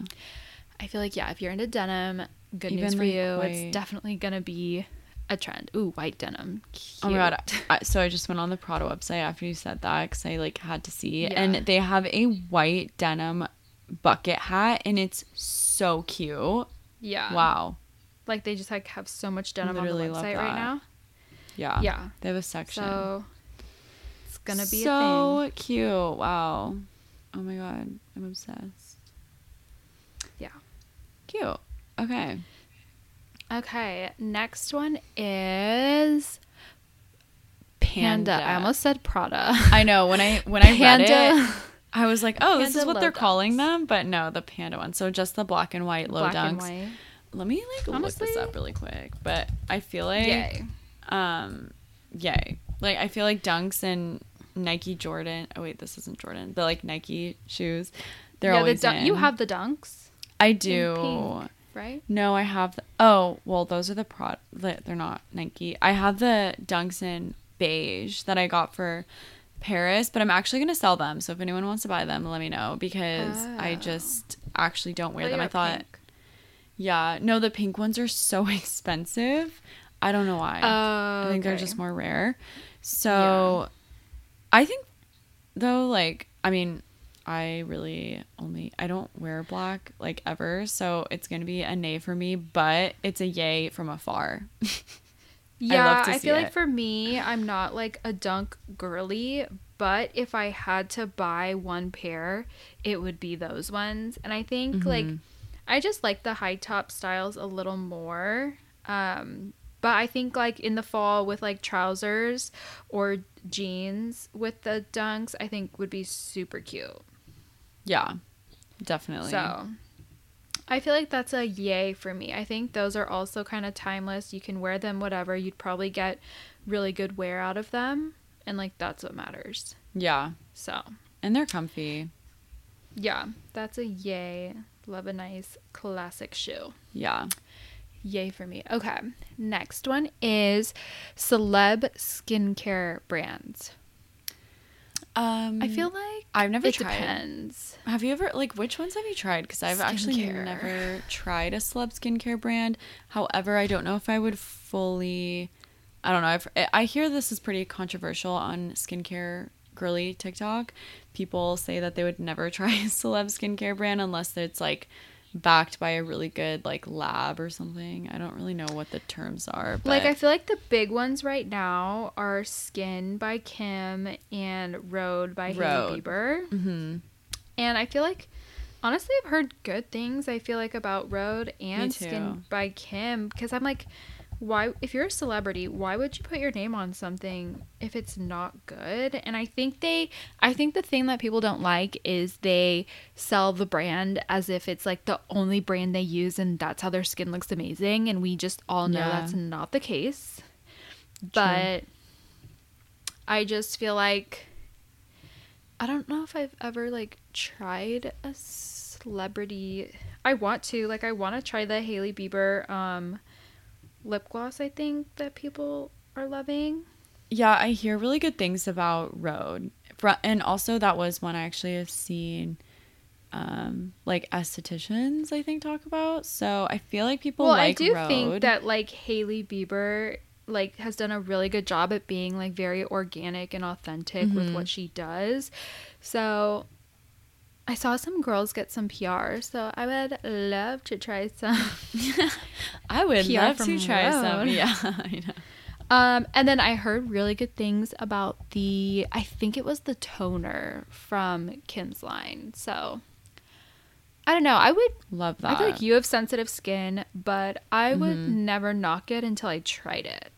I feel like yeah, if you're into denim, good
Even,
news for
like,
you.
white.
It's definitely gonna be a trend. Ooh, white denim.
Oh my god! I, so I just went on the Prada website after you said that because I like had to see,
Yeah.
and they have a white denim bucket hat, and it's so cute.
Yeah.
Wow.
Like they just like have so much denim
Literally
on the website right now.
Yeah.
Yeah.
They have a section.
So it's gonna be
so
a thing.
cute. Wow. Oh my god, I'm obsessed.
Yeah.
Cute. Okay.
Okay. Next one is Panda.
Panda.
I almost said Prada.
I know when I when I read it,
Panda.
I was like, oh, this is what they're calling them, but no, the panda one. So just the black and white low
Black
dunks.
and white.
Let me like look this up really quick, but I feel like
Yay.
um yay. Like I feel like dunks and Nike Jordan. Oh wait, this isn't Jordan. The like Nike shoes. They're
yeah, the
always
dun- you have the dunks,
I do.
pink. right?
No, I have. The, oh, well, those are the prod. the- They're not Nike. I have the Dunks in beige that I got for Paris, but I'm actually gonna sell them. So if anyone wants to buy them, let me know because I
Oh.
just actually don't wear
Thought
them. I thought,
pink.
yeah, no, the pink ones are so expensive. I don't know why.
Oh,
I think they're just more rare. So I think though, like, I mean, I really only I don't wear black like ever, so it's gonna be a nay for me, but it's a yay from afar.
Yeah, I
see
feel like for me, I'm not like a dunk girly, but if I had to buy one pair, it would be those ones. And I think like
Mm-hmm.
I just like the high top styles a little more. Um but I think like in the fall with like trousers or jeans with the dunks, I think would be super cute.
yeah, definitely.
So I feel like that's a yay for me. I think those are also kind of timeless. You can wear them whatever. You'd probably get really good wear out of them. And like that's what matters.
yeah,
So
and they're comfy.
yeah, that's a yay. Love a nice classic shoe.
Yeah.
Yay for me. Okay. Next one is celeb skincare brands.
Um,
I feel like
I've never
it
tried.
depends.
Have you ever like which ones have you tried? Because I've actually never tried a celeb skincare brand. However, I don't know if I would fully. I don't know. I've, I hear this is pretty controversial on skincare girly TikTok. People say that they would never try a celeb skincare brand unless it's like backed by a really good like lab or something. I don't really know what the terms are. But
Like I feel like the big ones right now are Skin by Kim and Rhode by Hailey
Rhode.
Bieber.
Mhm.
And I feel like honestly I've heard good things I feel like about Rhode and. Skin by Kim because I'm like why if you're a celebrity why would you put your name on something if it's not good? And i think they i think the thing that people don't like is they sell the brand as if it's like the only brand they use and that's how their skin looks amazing and we just all know
Yeah.
that's not the case. But i just feel like i don't know if i've ever like tried a celebrity i want to like i want to try the hailey bieber um lip gloss i think that people are loving
Yeah, I hear really good things about Rhode. And also that was one I actually have seen um like estheticians I think talk about. So I feel like people
well
like
i do think that like hailey bieber like has done a really good job at being like very organic and authentic with
Mm-hmm.
what she does so i saw some girls get some pr so i would love to try some
I would
PR
love to try some. Yeah, I know.
Um, and then I heard really good things about the, I think it was the toner from Kim's line. So I don't know. I would,
Love that.
I feel like you have sensitive skin, but I would
Mm-hmm.
never knock it until I tried it.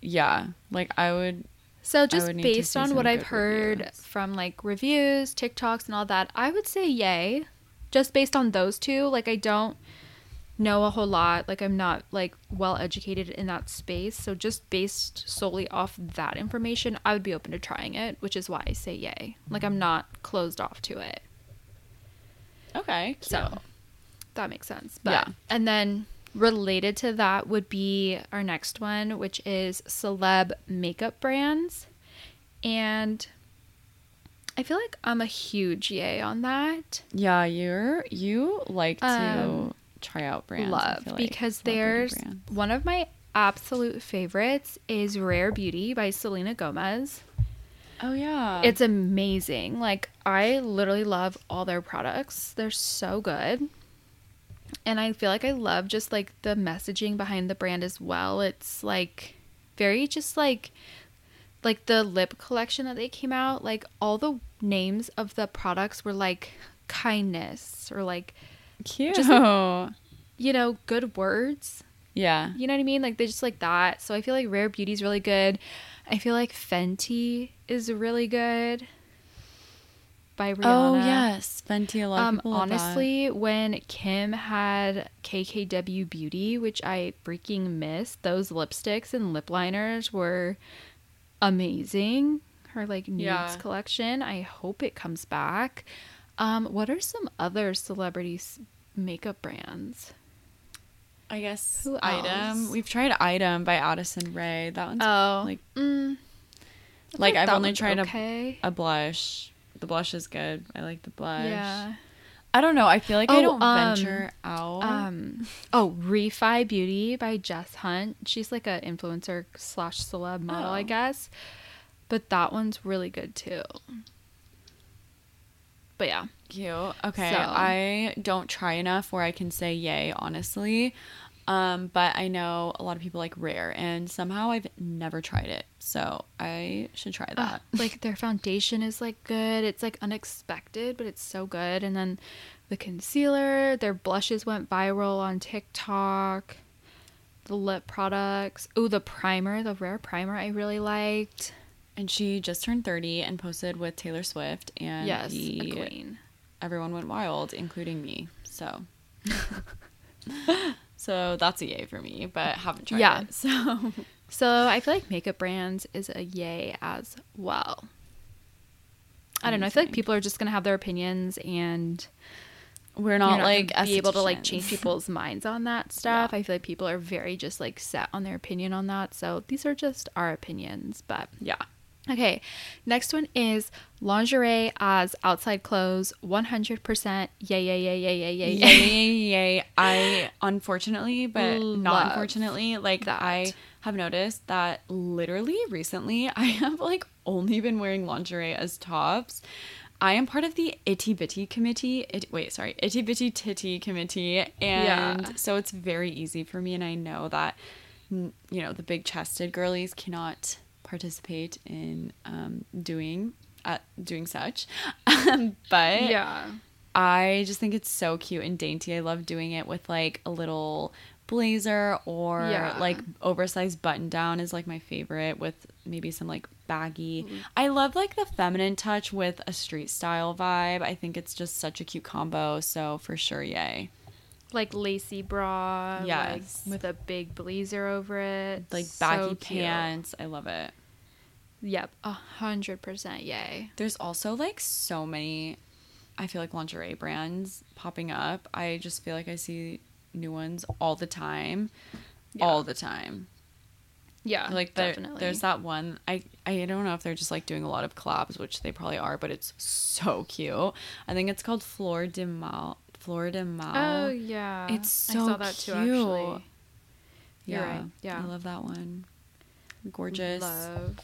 yeah, like I would
So just
would need to
based on what I've heard
reviews.
from like reviews, TikToks and all that, I would say yay. Just based on those two, like I don't know a whole lot, like I'm not like well educated in that space, so just based solely off that information, I would be open to trying it, which is why I say yay. Like I'm not closed off to it.
Okay.
So that makes sense. But
Yeah.
and then related to that would be our next one, which is celeb makeup brands. And I feel like I'm a huge yay on that.
Yeah, you're you like to
Um,
try out brands.
Love
like,
because there's
brands.
one of my absolute favorites is Rare Beauty by Selena Gomez.
Oh yeah.
It's amazing. Like I literally love all their products. They're so good. And I feel like I love just like the messaging behind the brand as well. It's like very just like like the lip collection that they came out, like all the names of the products were like kindness or like
cute.
just you know, good words.
yeah.
You know what I mean? Like they just like that. So I feel like Rare Beauty's really good. I feel like Fenty is really good. By Rihanna.
Oh yes, Fenty. A lot
Um,
people love that.
honestly, when Kim had KKW Beauty, which I freaking missed, those lipsticks and lip liners were amazing. Her like nudes
Yeah.
collection. I hope it comes back. Um, what are some other celebrities makeup brands?
I guess
Who
Item.
else?
We've tried Item by Addison Rae. That one's
Oh,
like
mm,
like I've only tried
okay.
a, a blush. The blush is good. I like the blush.
Yeah.
I don't know. I feel like I
Oh,
don't
um,
venture out.
Um. Oh, Refy Beauty by Jess Hunt. She's like a influencer slash celeb model, I
Oh.
guess. But that one's really good too. But yeah,
Cute. Okay.
So-
I don't try enough where I can say yay, honestly. Um, but I know a lot of people like rare and somehow I've never tried it. So I should try that.
like their foundation is like good. It's like unexpected, but it's so good. And then the concealer, their blushes went viral on TikTok. The lip products. Oh, the primer, the rare primer I really liked.
and she just turned 30 and posted with Taylor Swift and
yes,
he-
a queen.
everyone went wild, including me. So So that's a yay for me, but haven't tried
Yeah.
it. So
So I feel like makeup brands is a yay as well. I don't know. I feel like people are just gonna have their opinions, and
we're not,
not
like
be able to like change people's minds on that stuff.
Yeah.
I feel like people are very just like set on their opinion on that. So these are just our opinions. But
Yeah.
Okay, next one is lingerie as outside clothes. One hundred percent. Yay! Yay! Yay! Yay! Yay! Yay!
Yay,
Yay!
yay, yay. I unfortunately, but
Love
not unfortunately, like
that.
I have noticed that literally recently I have like only been wearing lingerie as tops. I am part of the itty bitty committee. It, wait, sorry, itty bitty titty committee, and
Yeah.
so it's very easy for me. And I know that you know the big chested girlies cannot participate in um, doing uh, doing such, but
Yeah.
I just think it's so cute and dainty. I love doing it with like a little blazer or
Yeah.
like oversized button down is like my favorite with maybe some like baggy.
Mm-hmm.
I love like the feminine touch with a street style vibe. I think it's just such a cute combo. So for sure, yay.
Like lacy bra.
Yes.
Like with a big blazer over it.
Like baggy
cute.
pants. I love it.
Yep, a hundred percent yay.
There's also like so many I feel like lingerie brands popping up. I just feel like I see new ones all the time. All the time.
Yeah,
like there,
definitely.
there's that one I I don't know if they're just like doing a lot of collabs which they probably are but it's so cute I think it's called Fleur du Mal Flor Mall.
Oh yeah,
it's so
I saw that too.
cute.
Actually, You're right, yeah.
I love that one gorgeous
love.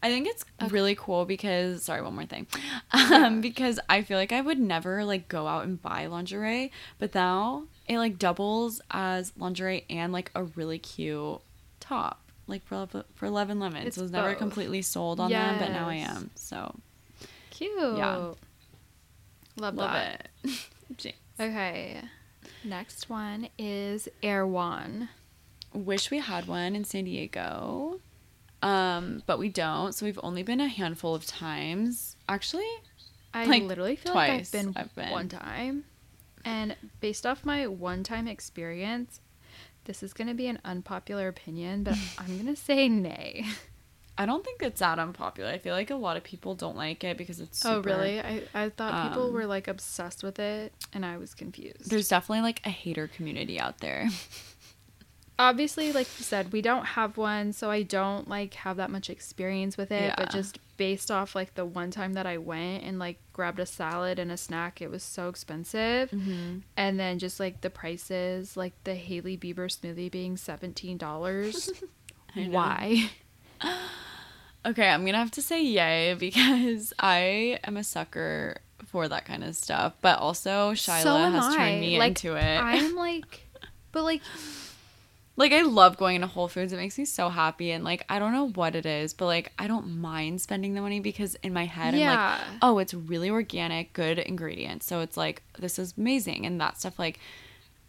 I think it's really cool because sorry, one more thing. Um, because I feel like I would never like go out and buy lingerie, but now it like doubles as lingerie and like a really cute top. Like for for Love and Lemons.
It's
was never completely sold on them, but now I am. So
Cute.
Yeah.
love,
love
that.
it.
Okay, next one is One.
Wish we had one in San Diego. Um, but we don't. So we've only been a handful of times. Actually,
I
Like,
literally feel
twice
like I've been,
I've been.
one time. And based off my one time experience, this is going to be an unpopular opinion, but I'm going to say nay.
I don't think it's that unpopular. I feel like a lot of people don't like it because it's super,
oh, really? I, I thought people
um,
were like obsessed with it, and I was confused.
There's definitely like a hater community out there.
obviously like you said we don't have one so i don't like have that much experience with it but just based off like the one time that i went and like grabbed a salad and a snack it was so expensive
Mm-hmm.
and then just like the prices like the hailey bieber smoothie being $17 why
Okay, I'm gonna have to say yay because I am a sucker for that kind of stuff. But also Shyla
So
has
I.
turned me
Like,
into it.
i'm like but like
like I love going to Whole Foods. It makes me so happy and like I don't know what it is, but like I don't mind spending the money because in my head I'm
Yeah.
like, oh, it's really organic, good ingredients. So it's like this is amazing and that stuff like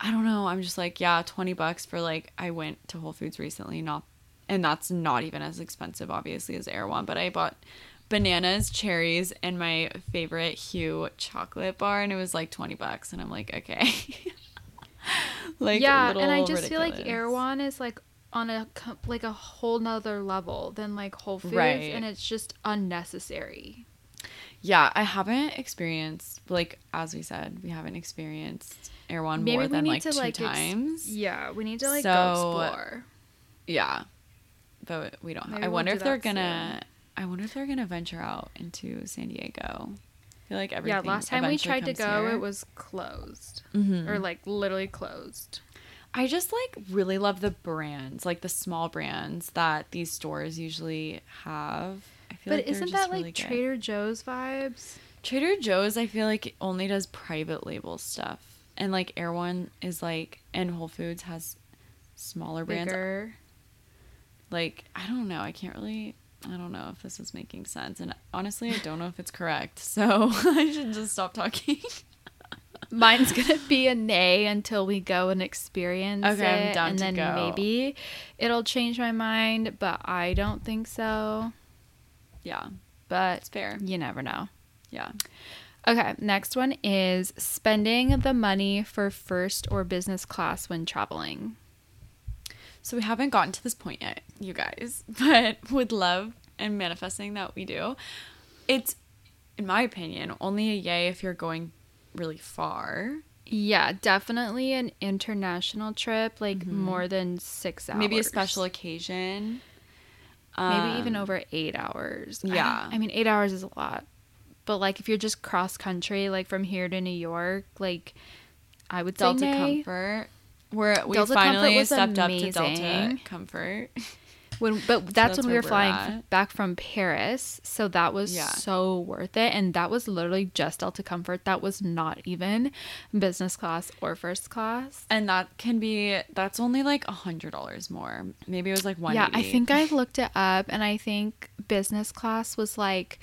I don't know, I'm just like, yeah, 20 bucks for like I went to Whole Foods recently, not and that's not even as expensive obviously as Erewhon, but I bought bananas, cherries, and my favorite Hu chocolate bar and it was like 20 bucks and I'm like, okay. like
yeah
little
and i just feel like
ridiculous.
erewhon is like on a like a whole nother level than like whole foods
Right.
and it's just unnecessary
Yeah, I haven't experienced like as we said, we haven't experienced Erewhon
Maybe
more
we
than
need
like
to,
two
like, ex-
times.
yeah we need to like
So-
go explore
Yeah, but we don't.
Maybe
I
we'll
wonder
do
if they're gonna. I wonder if they're gonna venture out into San Diego. I feel like everything.
yeah last time we tried to go
here.
it was closed
Mhm.
or like literally closed
I just like really love the brands, like the small brands that these stores usually have. I feel
but
like
isn't that like
good.
trader joe's vibes
Trader Joe's, I feel like only does private label stuff, and like Erewhon is like, and Whole Foods has smaller brands.
bigger
Like I don't know, I can't really. I don't know if this is making sense, and honestly, I don't know if it's correct. So I should just stop talking.
mine's gonna be a nay until we go and experience
Okay, I'm
it
down
and
to
then
go.
maybe it'll change my mind but i don't think so
yeah,
but
it's fair.
you never know
Yeah.
Okay, next one is spending the money for first or business class when traveling.
So we haven't gotten to this point yet, you guys, but with love and manifesting that we do. It's, in my opinion, only a yay if you're going really far.
Yeah, definitely an international trip, like more than six hours.
Mm-hmm. Maybe a special occasion.
Maybe even
Um,
over eight hours. I-
yeah.
I, mean, eight hours is a lot. But like if you're just cross country, like from here to New York, like I would say
Delta. Comfort. Where we
Delta Comfort
finally
was
stepped up to Delta. Comfort.
When, but that's,
that's
when we were
we're
flying
at.
back from Paris, so that was
Yeah.
so worth it. And that was literally just Delta Comfort. That was not even business class or first class.
And that can be that's only like a hundred dollars more. Maybe it was like one.
Yeah, I think I looked it up, and I think business class was like,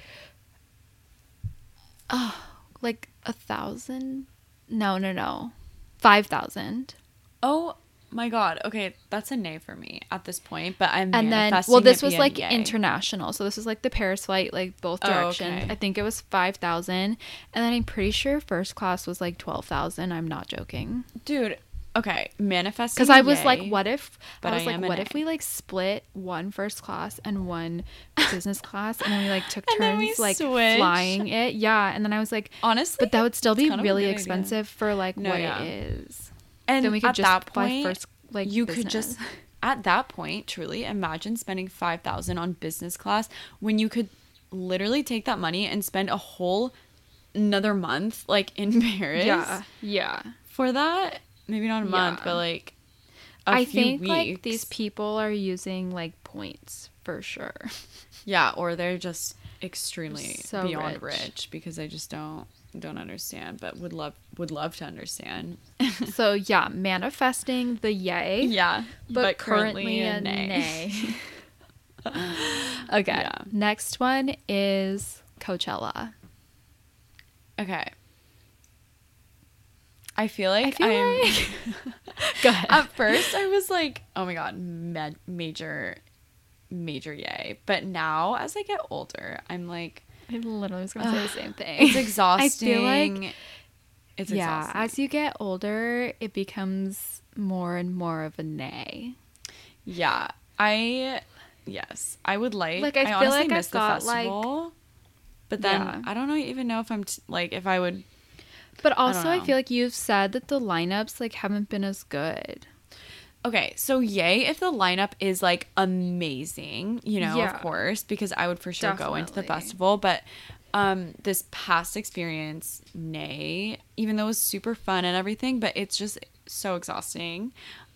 oh, like a thousand. No, no, no, five thousand.
Oh my god. Okay, that's a nay for me at this point. But I'm
and then well this was like international so this was like the paris flight like both
Oh,
directions
okay.
i think it was 5000 and then i'm pretty sure first class was like 12000 i'm not joking
dude. Okay, manifesting
because i was like what if
but
i was
I
like what if we like split one first class and one business class and then we like took turns like
switched.
flying it yeah and then i was like
honestly,
but that would still be
kind of a
really
good idea.
expensive for like
No,
what
yeah.
it is
and
then we could
at
just
point,
first like
you could just at that point truly imagine spending 5000 on business class when you could literally take that money and spend a whole another month like in paris
yeah yeah
for that maybe not a month
Yeah.
but like a
I think like these people are using like points for sure.
yeah or they're just extremely
So
beyond
rich.
rich. because i just don't don't understand but would love would love to understand
so yeah, manifesting the yay,
yeah
but, currently, a nay. okay.
Yeah.
Next one is Coachella.
okay i feel like
I feel
i'm
like Go ahead.
At first, I was like, "Oh my god, med- major major yay. But now as I get older, I'm like
I literally was gonna say the same thing.
it's exhausting.
I feel like
it's
yeah,
exhausting.
as you get older, it becomes more and more of a nay.
Yeah, I yes, I would like.
Like, I feel
honestly
like I've
miss the
got, like-
festival, but then
Yeah.
I don't know even know if I'm t- like if I would.
But also, I,
know.
feel like you've said that the lineups like haven't been as good.
Okay, so yay if the lineup is like amazing, you know,
Yeah.
of course, because I would for sure go into the festival. But um this past experience, nay, even though it was super fun and everything, but it's just so exhausting.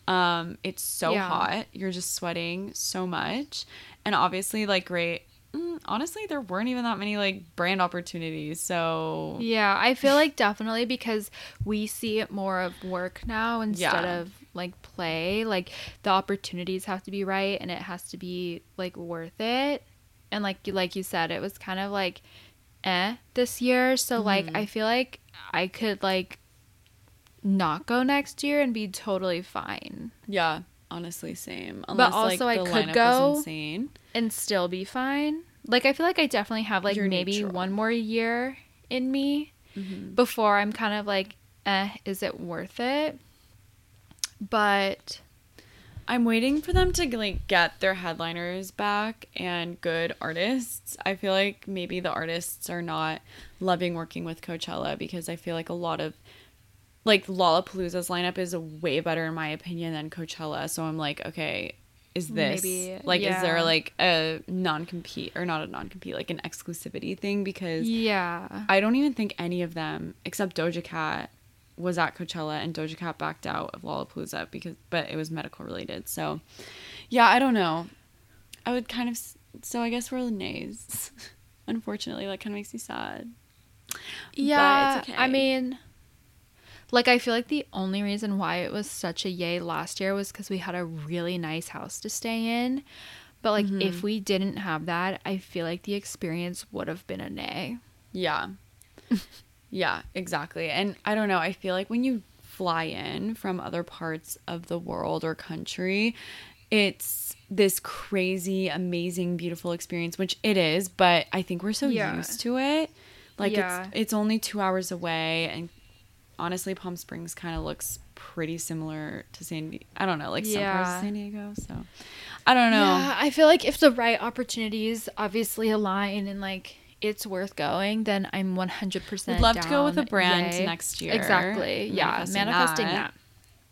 Um, it's so
Yeah.
hot. You're just sweating so much. And obviously, like, great. Mm, Honestly, there weren't even that many like brand opportunities. So
Yeah, I feel like definitely because we see it more of work now instead
Yeah.
of like play. Like the opportunities have to be right and it has to be like worth it. And like like you said, it was kind of like eh this year. So like
Mm-hmm.
I feel like I could like not go next year and be totally fine.
yeah, honestly, same. Unless like
also I could go-
insane.
and still be fine. Like I feel like I definitely have like
You're
maybe
neutral.
one more year in me
Mm-hmm.
before I'm kind of like, eh, is it worth it? But
I'm waiting for them to like get their headliners back and good artists. I feel like maybe the artists are not loving working with Coachella because I feel like a lot of like Lollapalooza's lineup is way better in my opinion than Coachella. So I'm like, okay, is this
Maybe,
like is there like a non-compete or not a non-compete like an exclusivity thing because
yeah,
I don't even think any of them except Doja Cat was at Coachella and Doja Cat backed out of Lollapalooza because but it was medical related. So yeah, I don't know. I would kind of so I guess we're the nays. Unfortunately, that kind of makes me sad.
yeah.
okay.
I mean, like I feel like the only reason why it was such a yay last year was because we had a really nice house to stay in. But like
Mm-hmm.
if we didn't have that, I feel like the experience would have been a nay.
Yeah. yeah, exactly. And I don't know, I feel like when you fly in from other parts of the world or country, it's this crazy, amazing, beautiful experience, which it is, but I think we're so
Yeah.
used to it. Like
Yeah.
it's it's only 2 hours away and honestly Palm Springs kind of looks pretty similar to San Diego. I don't know, like some parts of San Diego, so I don't know.
Yeah, I feel like if the right opportunities obviously align and like it's worth going, then I'm 100%.
Would love to go with a brand
Yay.
next year.
Exactly. Yeah,
Manifesting
manifesting
that.
that.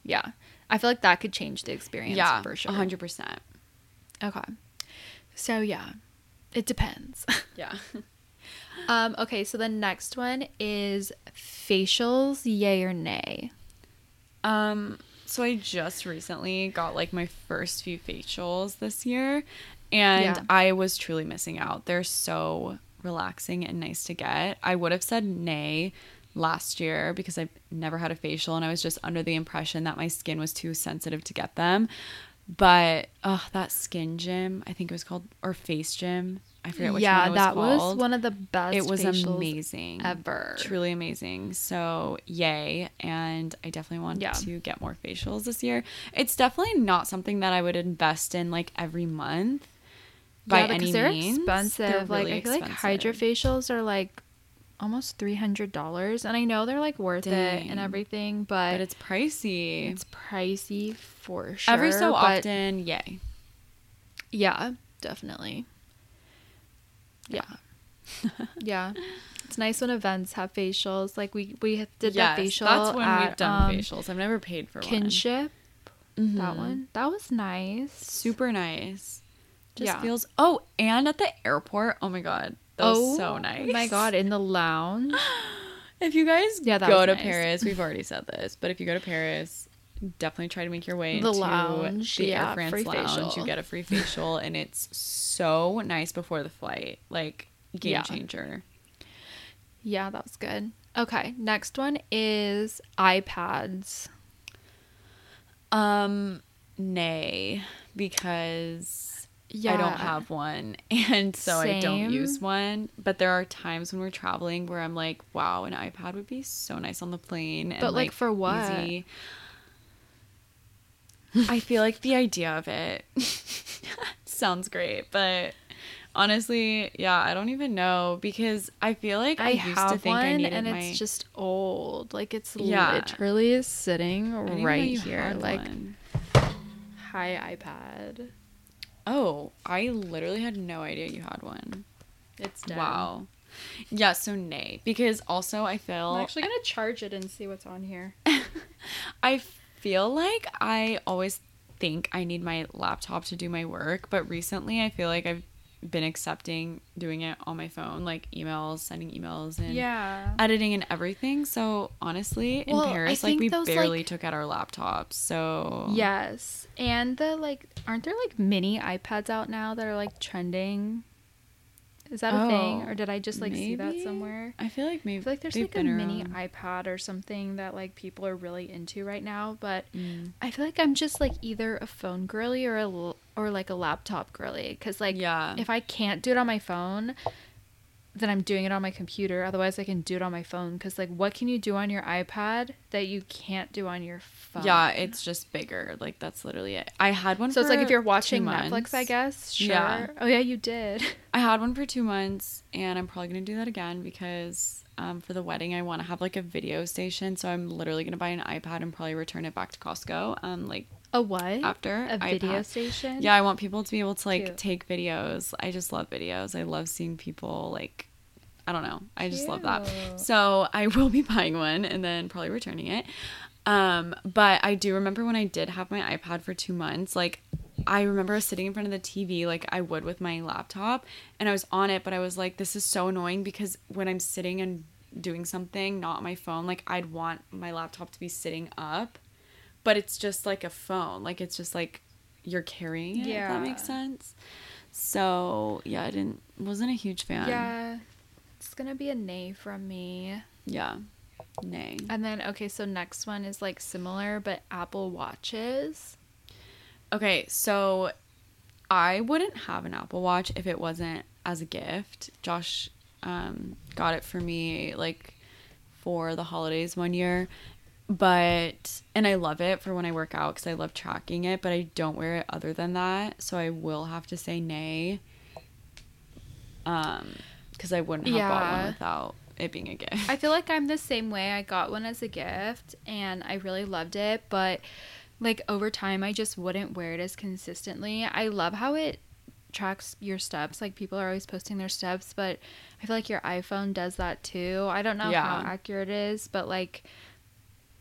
Yeah. I feel like that could change the experience
yeah,
for sure.
100%.
Okay. So yeah, it depends.
Yeah.
um okay, so the next one is facials yay or nay.
Um, so I just recently got like my first few facials this year, and
Yeah.
I was truly missing out. They're so relaxing and nice to get. I would have said nay last year because I've never had a facial and I was just under the impression that my skin was too sensitive to get them. But oh, that skin gym, I think it was called or face gym. I forget which
yeah,
one it was
that
called
was one of the best
it was amazing
ever.
truly amazing so yay and i definitely want
Yeah.
to get more facials this year it's definitely not something that i would invest in like every month by
yeah,
any
they're
means
expensive.
They're
like
really
I feel like hydra
expensive.
facials are like almost three hundred dollars, and I know they're like worth it and everything, but,
but it's pricey
it's pricey for sure.
every so often yay
yeah, definitely. Yeah, yeah. It's nice when events have facials. Like we we did
yes,
that facial.
that's when
at,
we've done
um,
facials i've never paid for one.
Kinship.
one
That
Mhm.
one that was nice.
super nice just
Yeah.
feels oh and at the airport oh my god that was so nice
Oh my god, in the lounge.
If you guys
Yeah, that
go to
nice.
Paris, we've already said this, but if you go to Paris, definitely try to make your way
The
into
lounge,
the
yeah,
Air France
free
lounge.
facial.
You get a free facial, and it's so nice before the flight, like game
Yeah.
changer.
Yeah, that was good. Okay, next one is iPads.
Um, nay, because I don't have one, and so I don't use one. But there are times when we're traveling where I'm like, wow, an iPad would be so nice on the plane. And,
But, like, for what?
I feel like the idea of it sounds great, but honestly, yeah, I don't even know because I feel like I,
I
used
have
to think
one
I needed
and
my.
it's just old. Like it's
Yeah.
literally sitting
I didn't even know
right here. Like
one.
hi iPad.
oh, I literally had no idea you had one.
It's dead.
Wow. Yeah, so nay. Because also I feel
I'm actually gonna charge it and see what's on here.
I feel like I always think I need my laptop to do my work, but recently I feel like I've been accepting doing it on my phone, like emails, sending emails and
Yeah.
editing and everything. So honestly,
Well,
in Paris, like we
those,
barely
like-
took out our laptops. So
Yes. And the like aren't there like mini iPads out now that are like trending? Is that a thing?
Oh,
Or did I just like see that somewhere?
I feel like
I
maybe
feel like there's like a mini
around.
iPad or something that like people are really into right now, but
Mm.
I feel like I'm just like either a phone girly or a l- or like a laptop girly cuz like
Yeah.
if I can't do it on my phone, then I'm doing it on my computer. Otherwise, I can do it on my phone cuz like what can you do on your iPad that you can't do on your phone?
Yeah, it's just bigger. Like that's literally it. I had one.
So it's like if you're watching Netflix. I guess. Sure.
Yeah.
Oh yeah, you did.
I had one for two months, and I'm probably gonna do that again because um, for the wedding I want to have like a video station. So I'm literally gonna buy an iPad and probably return it back to Costco. Um, like
A what?
after
a video
iPad.
station.
Yeah, I want people to be able to like
Cute.
take videos. I just love videos. I love seeing people like I don't know. I just love that. So I will be buying one and then probably returning it. Um, but I do remember when I did have my iPad for two months, like I remember sitting in front of the TV like I would with my laptop and I was on it, but I was like, this is so annoying because when I'm sitting and doing something, not my phone, like I'd want my laptop to be sitting up, but it's just like a phone. Like it's just like you're carrying it, if that makes sense. So yeah, I didn't wasn't a huge fan.
Yeah. It's gonna be a nay from me.
Yeah. Nay.
And then okay, so next one is like similar, but Apple Watches.
Okay, so I wouldn't have an Apple Watch if it wasn't as a gift. Josh um, got it for me like for the holidays one year. But, and I love it for when I work out because I love tracking it, but I don't wear it other than that. So I will have to say nay. Um, because I wouldn't have bought one without it being a gift.
I feel like I'm the same way. I got one as a gift and I really loved it, but like over time I just wouldn't wear it as consistently. I love how it tracks your steps. Like people are always posting their steps, but I feel like your iPhone does that too. I don't know
Yeah.
how accurate it is, but like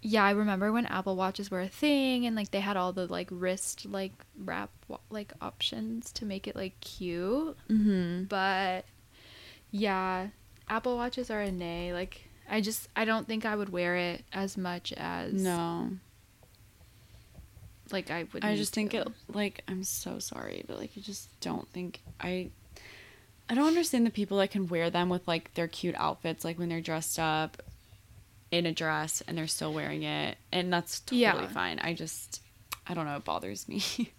yeah, I remember when Apple Watches were a thing and like they had all the like wrist like wrap like options to make it like cute.
mm-hmm.
But yeah, Apple Watches are a nay. Like I just I don't think I would wear it as much as
No.
like I would.
I just think
to.
it like I'm so sorry, but like I just don't think I I don't understand the people that can wear them with like their cute outfits, like when they're dressed up in a dress and they're still wearing it, and that's totally
Yeah.
fine. I just I don't know, it bothers me.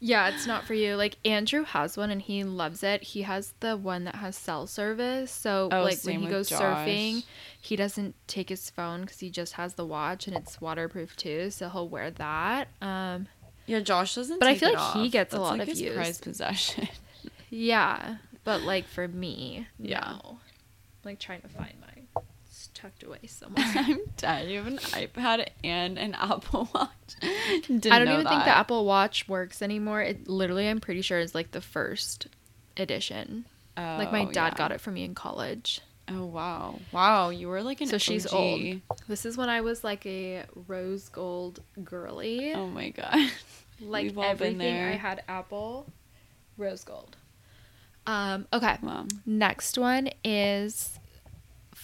Yeah, it's not for you. Like Andrew has one and he loves it. He has the one that has cell service. So
Oh,
like when he goes
Josh.
surfing, he doesn't take his phone because he just has the watch and it's waterproof too. So he'll wear that. Um,
yeah, Josh doesn't.
But I feel
it
like he
off.
gets a lot
like,
of
his
use.
prized possession.
yeah, but like for me,
Yeah.
no. Like trying to find mine. Tucked away somewhere.
I'm dead. You have an iPad and an Apple Watch. Didn't
I don't even think the. Apple Watch works anymore. It literally, I'm pretty sure, is like the first edition. Oh, like my
Oh,
dad
yeah.
got it for me in college.
Oh wow, wow! You were like an
so she's
OG.
old. This is when I was like a rose gold girly.
Oh my god.
like
we've all been
everything
there.
I had Apple, rose gold. Um. Okay.
Wow.
Next one is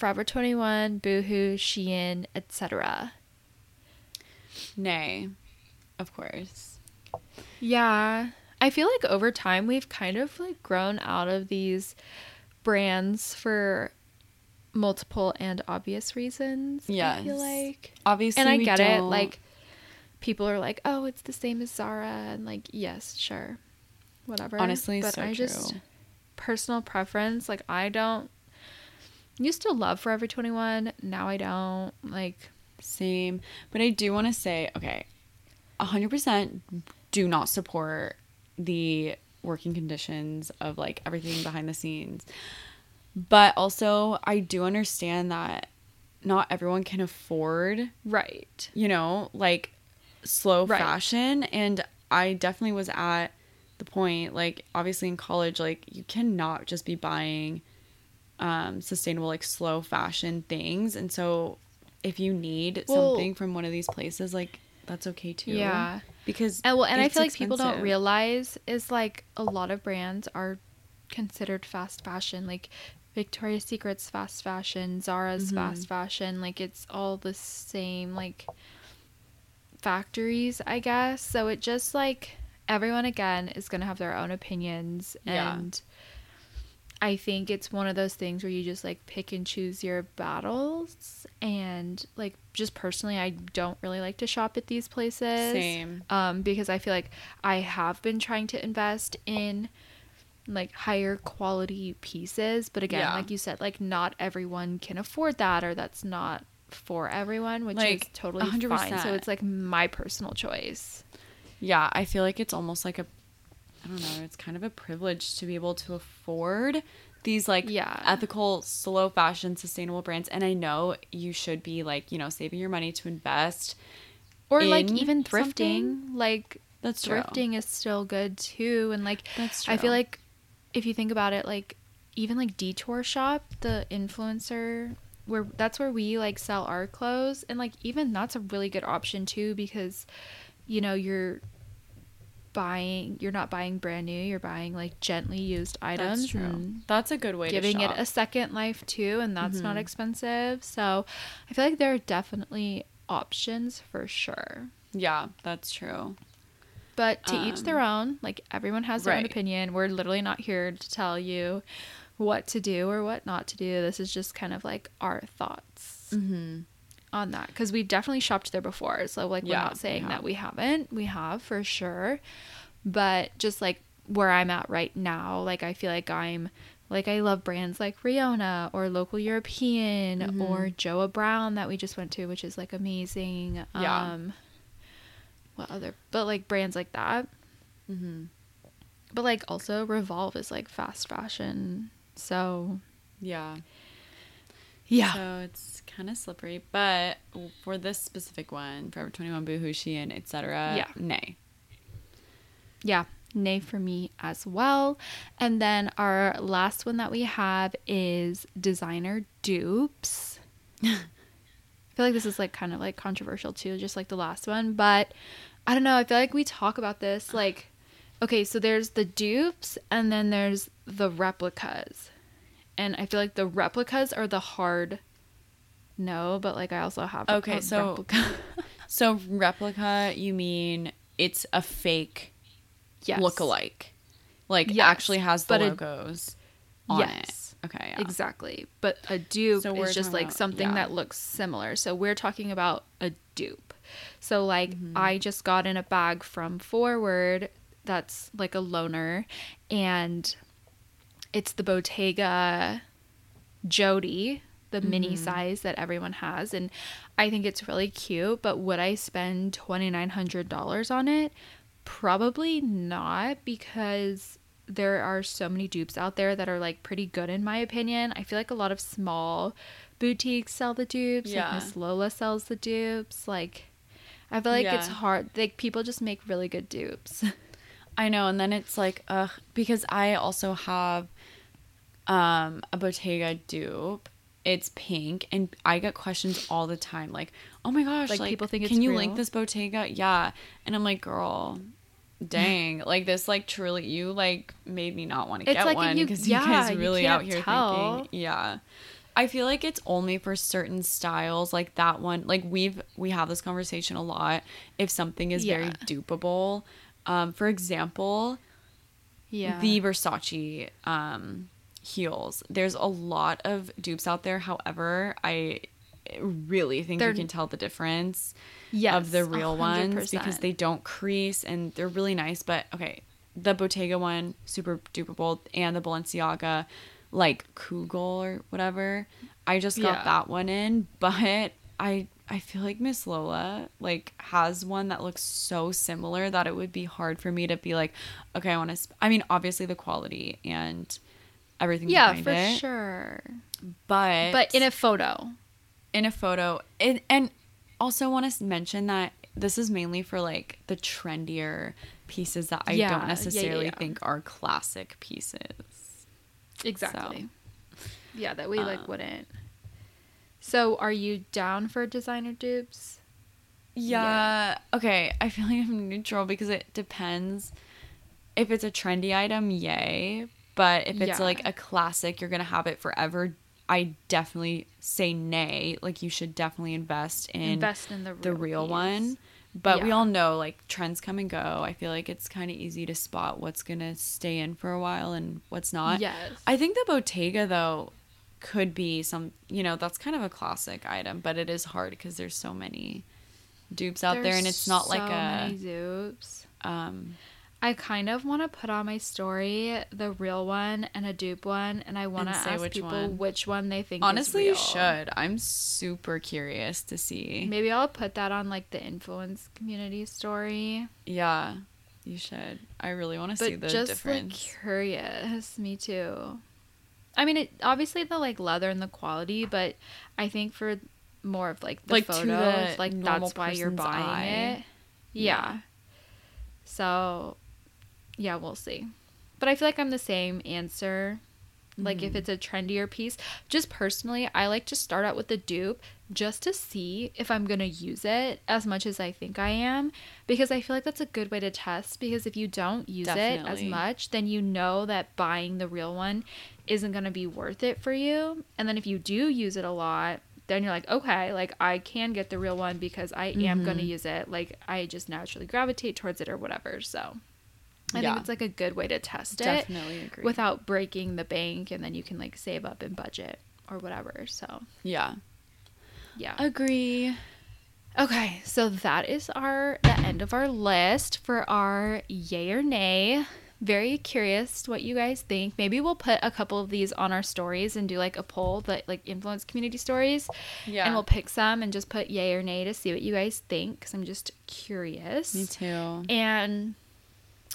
Forever 21, Boohoo, Shein, etc.
Nay, of course.
Yeah. I feel like over time we've kind of like grown out of these brands for multiple and obvious reasons. I feel like.
Obviously,
And I
we
get it.
don't-
Like people are like, "Oh, it's the same as Zara." And like, yes, sure. Whatever.
Honestly,
but
so
I just
true.
personal preference, like I don't used to love Forever 21, now I don't. Like
same, but I do want to say, okay, hundred percent, do not support the working conditions of like everything behind the scenes. But also, I do understand that not everyone can afford,
Right.
you know, like slow
Right.
fashion. And I definitely was at the point, like, obviously in college, like, you cannot just be buying um, sustainable, like, slow fashion things. And so, if you need
Well-
something from one of these places, like, that's okay too.
Yeah.
Because
And well, and I feel like people don't realize is like a lot of brands are considered fast fashion. Like Victoria's Secret's fast fashion, Zara's
Mm-hmm.
fast fashion. Like it's all the same like factories, I guess. So it just like everyone again is gonna have their own opinions
Yeah.
and I think it's one of those things where you just like pick and choose your battles and like just personally I don't really like to shop at these places.
Same.
Um because I feel like I have been trying to invest in like higher quality pieces, but again,
Yeah.
like you said, like not everyone can afford that or that's not for everyone, which
Like,
is totally
100%.
fine. So it's like my personal choice.
Yeah, I feel like it's almost like a I don't know, it's kind of a privilege to be able to afford these like
Yeah.
ethical, slow fashion, sustainable brands. And I know you should be like, you know, saving your money to invest.
Or like even thrifting.
something?
Like
That's true.
thrifting is still good too and like
That's true.
I feel like if you think about it like even like detour shop the influencer where that's where we like sell our clothes and like even that's a really good option too because you know you're buying you're not buying brand new you're buying like gently used items
That's true. That's a good way to
giving
it
a second life too and that's not
Mhm.
expensive so i feel like there are definitely options for sure
Yeah, that's true.
but to each their own. Like everyone has their own opinion. We're literally not here to tell you what to do or what not to do. This is just kind of like our thoughts
Mm-hmm.
On that because we've definitely shopped there before. So like we're
Yeah,
not saying that we haven't. We have for sure. But just like where I'm at right now, like I feel like I'm like I love brands like Riona or Local European
Mm-hmm.
or Joa Brown that we just went to, which is like amazing.
Yeah.
Um what other but like brands like that.
Mm-hmm.
But like also Revolve is like fast fashion. So
Yeah.
Yeah.
So it's kind of slippery, but for this specific one, Forever 21, Boohoo, Shein, etc.
Yeah.
Nay.
yeah, nay for me as well. And then our last one that we have is designer dupes. I feel like this is like kind of like controversial too, just like the last one, but I don't know. I feel like we talk about this like okay, so there's the dupes and then there's the replicas. And I feel like the replicas are the hard no, but like I also have
Okay,
a
so-
replica.
So replica, you mean it's a fake
yes.
look-alike, like
Yes,
actually has the
but a-
logos on
Yes.
it. Okay, yeah.
Exactly. But a dupe
So
is just like
about-
something
yeah.
that looks similar. So we're talking about a dupe. So like
Mm-hmm.
I just got in a bag from Forward that's like a loaner and it's the Bottega Jodie, the mini
Mm-hmm.
size that everyone has and I think it's really cute, but would I spend $2900 on it? Probably not because there are so many dupes out there that are like pretty good in my opinion. I feel like a lot of small boutiques sell the dupes.
Yeah.
Like Miss Lola sells the dupes. Like I feel like it's hard. Like people just make really good dupes.
I know, and then it's like, ugh, because I also have um a Bottega dupe. It's pink, and I get questions all the time, like, "Oh my gosh,
Like,
like,
people think
can you
real?
link this Bottega?" Yeah, and I'm like, "Girl, dang, like this, like truly, you like made me not want to get
like
one
you-
because
yeah,
you guys
you
really out here
tell.
thinking, yeah." I feel like it's only for certain styles, like that one. Like we've we have this conversation a lot. If something is very dupable um, for example,
yeah.
the Versace um, heels. There's a lot of dupes out there. However, I really think
They're-
you can tell the difference
yes,
of the real ones because they don't crease and they're really nice. But okay, the Bottega one, super duper bold, and the Balenciaga, like Cagole or whatever. I just got
Yeah.
that one in, but I I feel like Miss Lola like has one that looks so similar that it would be hard for me to be like, okay, I want to. Sp-. I mean, obviously the quality and everything.
Yeah, for
it,
sure.
But
But in a photo.
in a photo, and and also want to mention that this is mainly for like the trendier pieces that I
Yeah, yeah,
don't necessarily
yeah.
think are classic pieces.
Exactly. Yeah, that we like
Um,
wouldn't. So, are you down for designer dupes?
Yeah. Okay. I feel like I'm neutral because it depends. If it's a trendy item, yay. But if it's
Yeah.
like a classic, you're gonna have it forever. I definitely say nay. Like you should definitely invest in
Invest in the real,
the real one. But we all know like trends come and go. I feel like it's kind of easy to spot what's gonna stay in for a while and what's not.
Yes.
I think the Bottega though could be some. You know, that's kind of a classic item, but it is hard because there's so many dupes out there, and it's not like a.
many dupes.
Um,
I kind of want to put on my story the real one and a dupe one, and I want to ask
which
people
one.
which one they think.
honestly, you should. I'm super curious to see.
Maybe I'll put that on like the influence community story.
Yeah, you should. I really want to see the
just
difference.
like curious, me too. I mean, it obviously the like leather and the quality, but I think for more of like the
Like,
photos,
the
like that's why you're buying
eye.
it. Yeah. So, yeah, we'll see. But I feel like I'm the same answer. Like
Mm-hmm.
if it's a trendier piece, just personally, I like to start out with the dupe just to see if I'm going to use it as much as I think I am because I feel like that's a good way to test because if you don't use it as much, then you know that buying the real one isn't going to be worth it for you. And then if you do use it a lot, then you're like, okay, like I can get the real one because I am going to
Mm-hmm.
use it. Like I just naturally gravitate towards it or whatever. So I
Yeah.
think it's like a good way to test it
Definitely agree.
without breaking the bank and then you can like save up and budget or whatever. So,
yeah,
yeah.
agree.
Okay, so that is our the end of our list for our yay or nay. Very curious what you guys think. Maybe we'll put a couple of these on our stories and do like a poll that like influence community stories.
Yeah.
And we'll pick some and just put yay or nay to see what you guys think because I'm just curious.
Me too.
And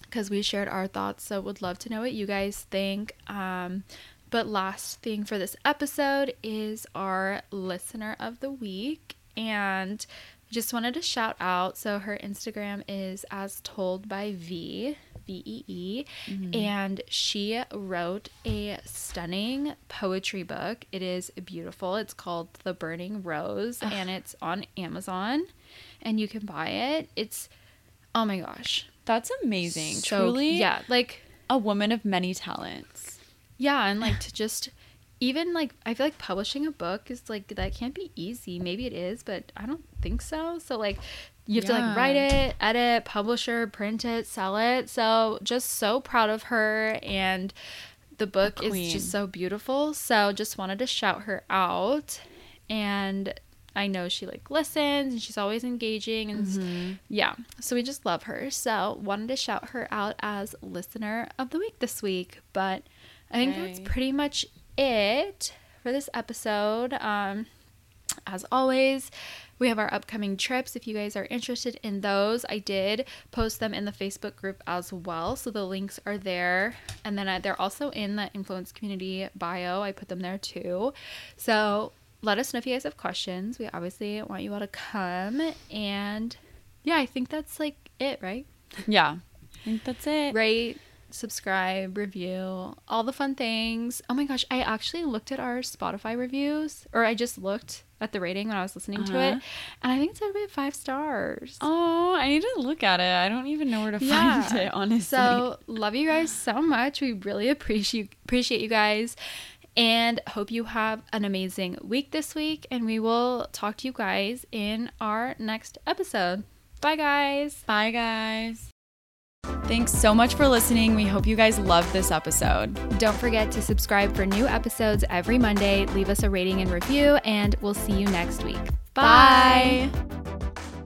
because we shared our thoughts, so would love to know what you guys think. Um, but last thing for this episode is our listener of the week, and just wanted to shout out. So her Instagram is as told by V. V E E, and she wrote a stunning poetry book. It is beautiful. It's called The Burning Rose, and it's on Amazon, and you can buy it. It's oh my gosh,
That's amazing.
so
Truly,
yeah like
a woman of many talents.
yeah and like to just even like i feel like publishing a book is like that can't be easy. Maybe it is but i don't think so. So like you have to like write it edit publisher print it sell it. So just so proud of her and the book is just so beautiful. So just wanted to shout her out. And i know she like listens and she's always engaging and
Mm-hmm.
yeah so we just love her. So wanted to shout her out as listener of the week this week but i think that's pretty much it for this episode. Um as always we have our upcoming trips. If you guys are interested in those i did post them in the facebook group as well so the links are there. And then I, they're also in the influence community bio. I put them there too. So let us know if you guys have questions we obviously want you all to come and yeah i think that's like it right
Yeah, I think that's it.
rate, subscribe, review, all the fun things. Oh my gosh, I actually looked at our Spotify reviews, or I just looked at the rating when I was listening to it,
Uh-huh.
and I think it's at five stars.
Oh, I need to look at it. I don't even know where to
Yeah.
find it, honestly.
So love you guys so much. We really appreciate appreciate you guys. And hope you have an amazing week this week. And we will talk to you guys in our next episode. Bye, guys.
Bye, guys. Thanks so much for listening. We hope you guys loved this episode.
Don't forget to subscribe for new episodes every Monday. Leave us a rating and review, and we'll see you next week. Bye.
Bye.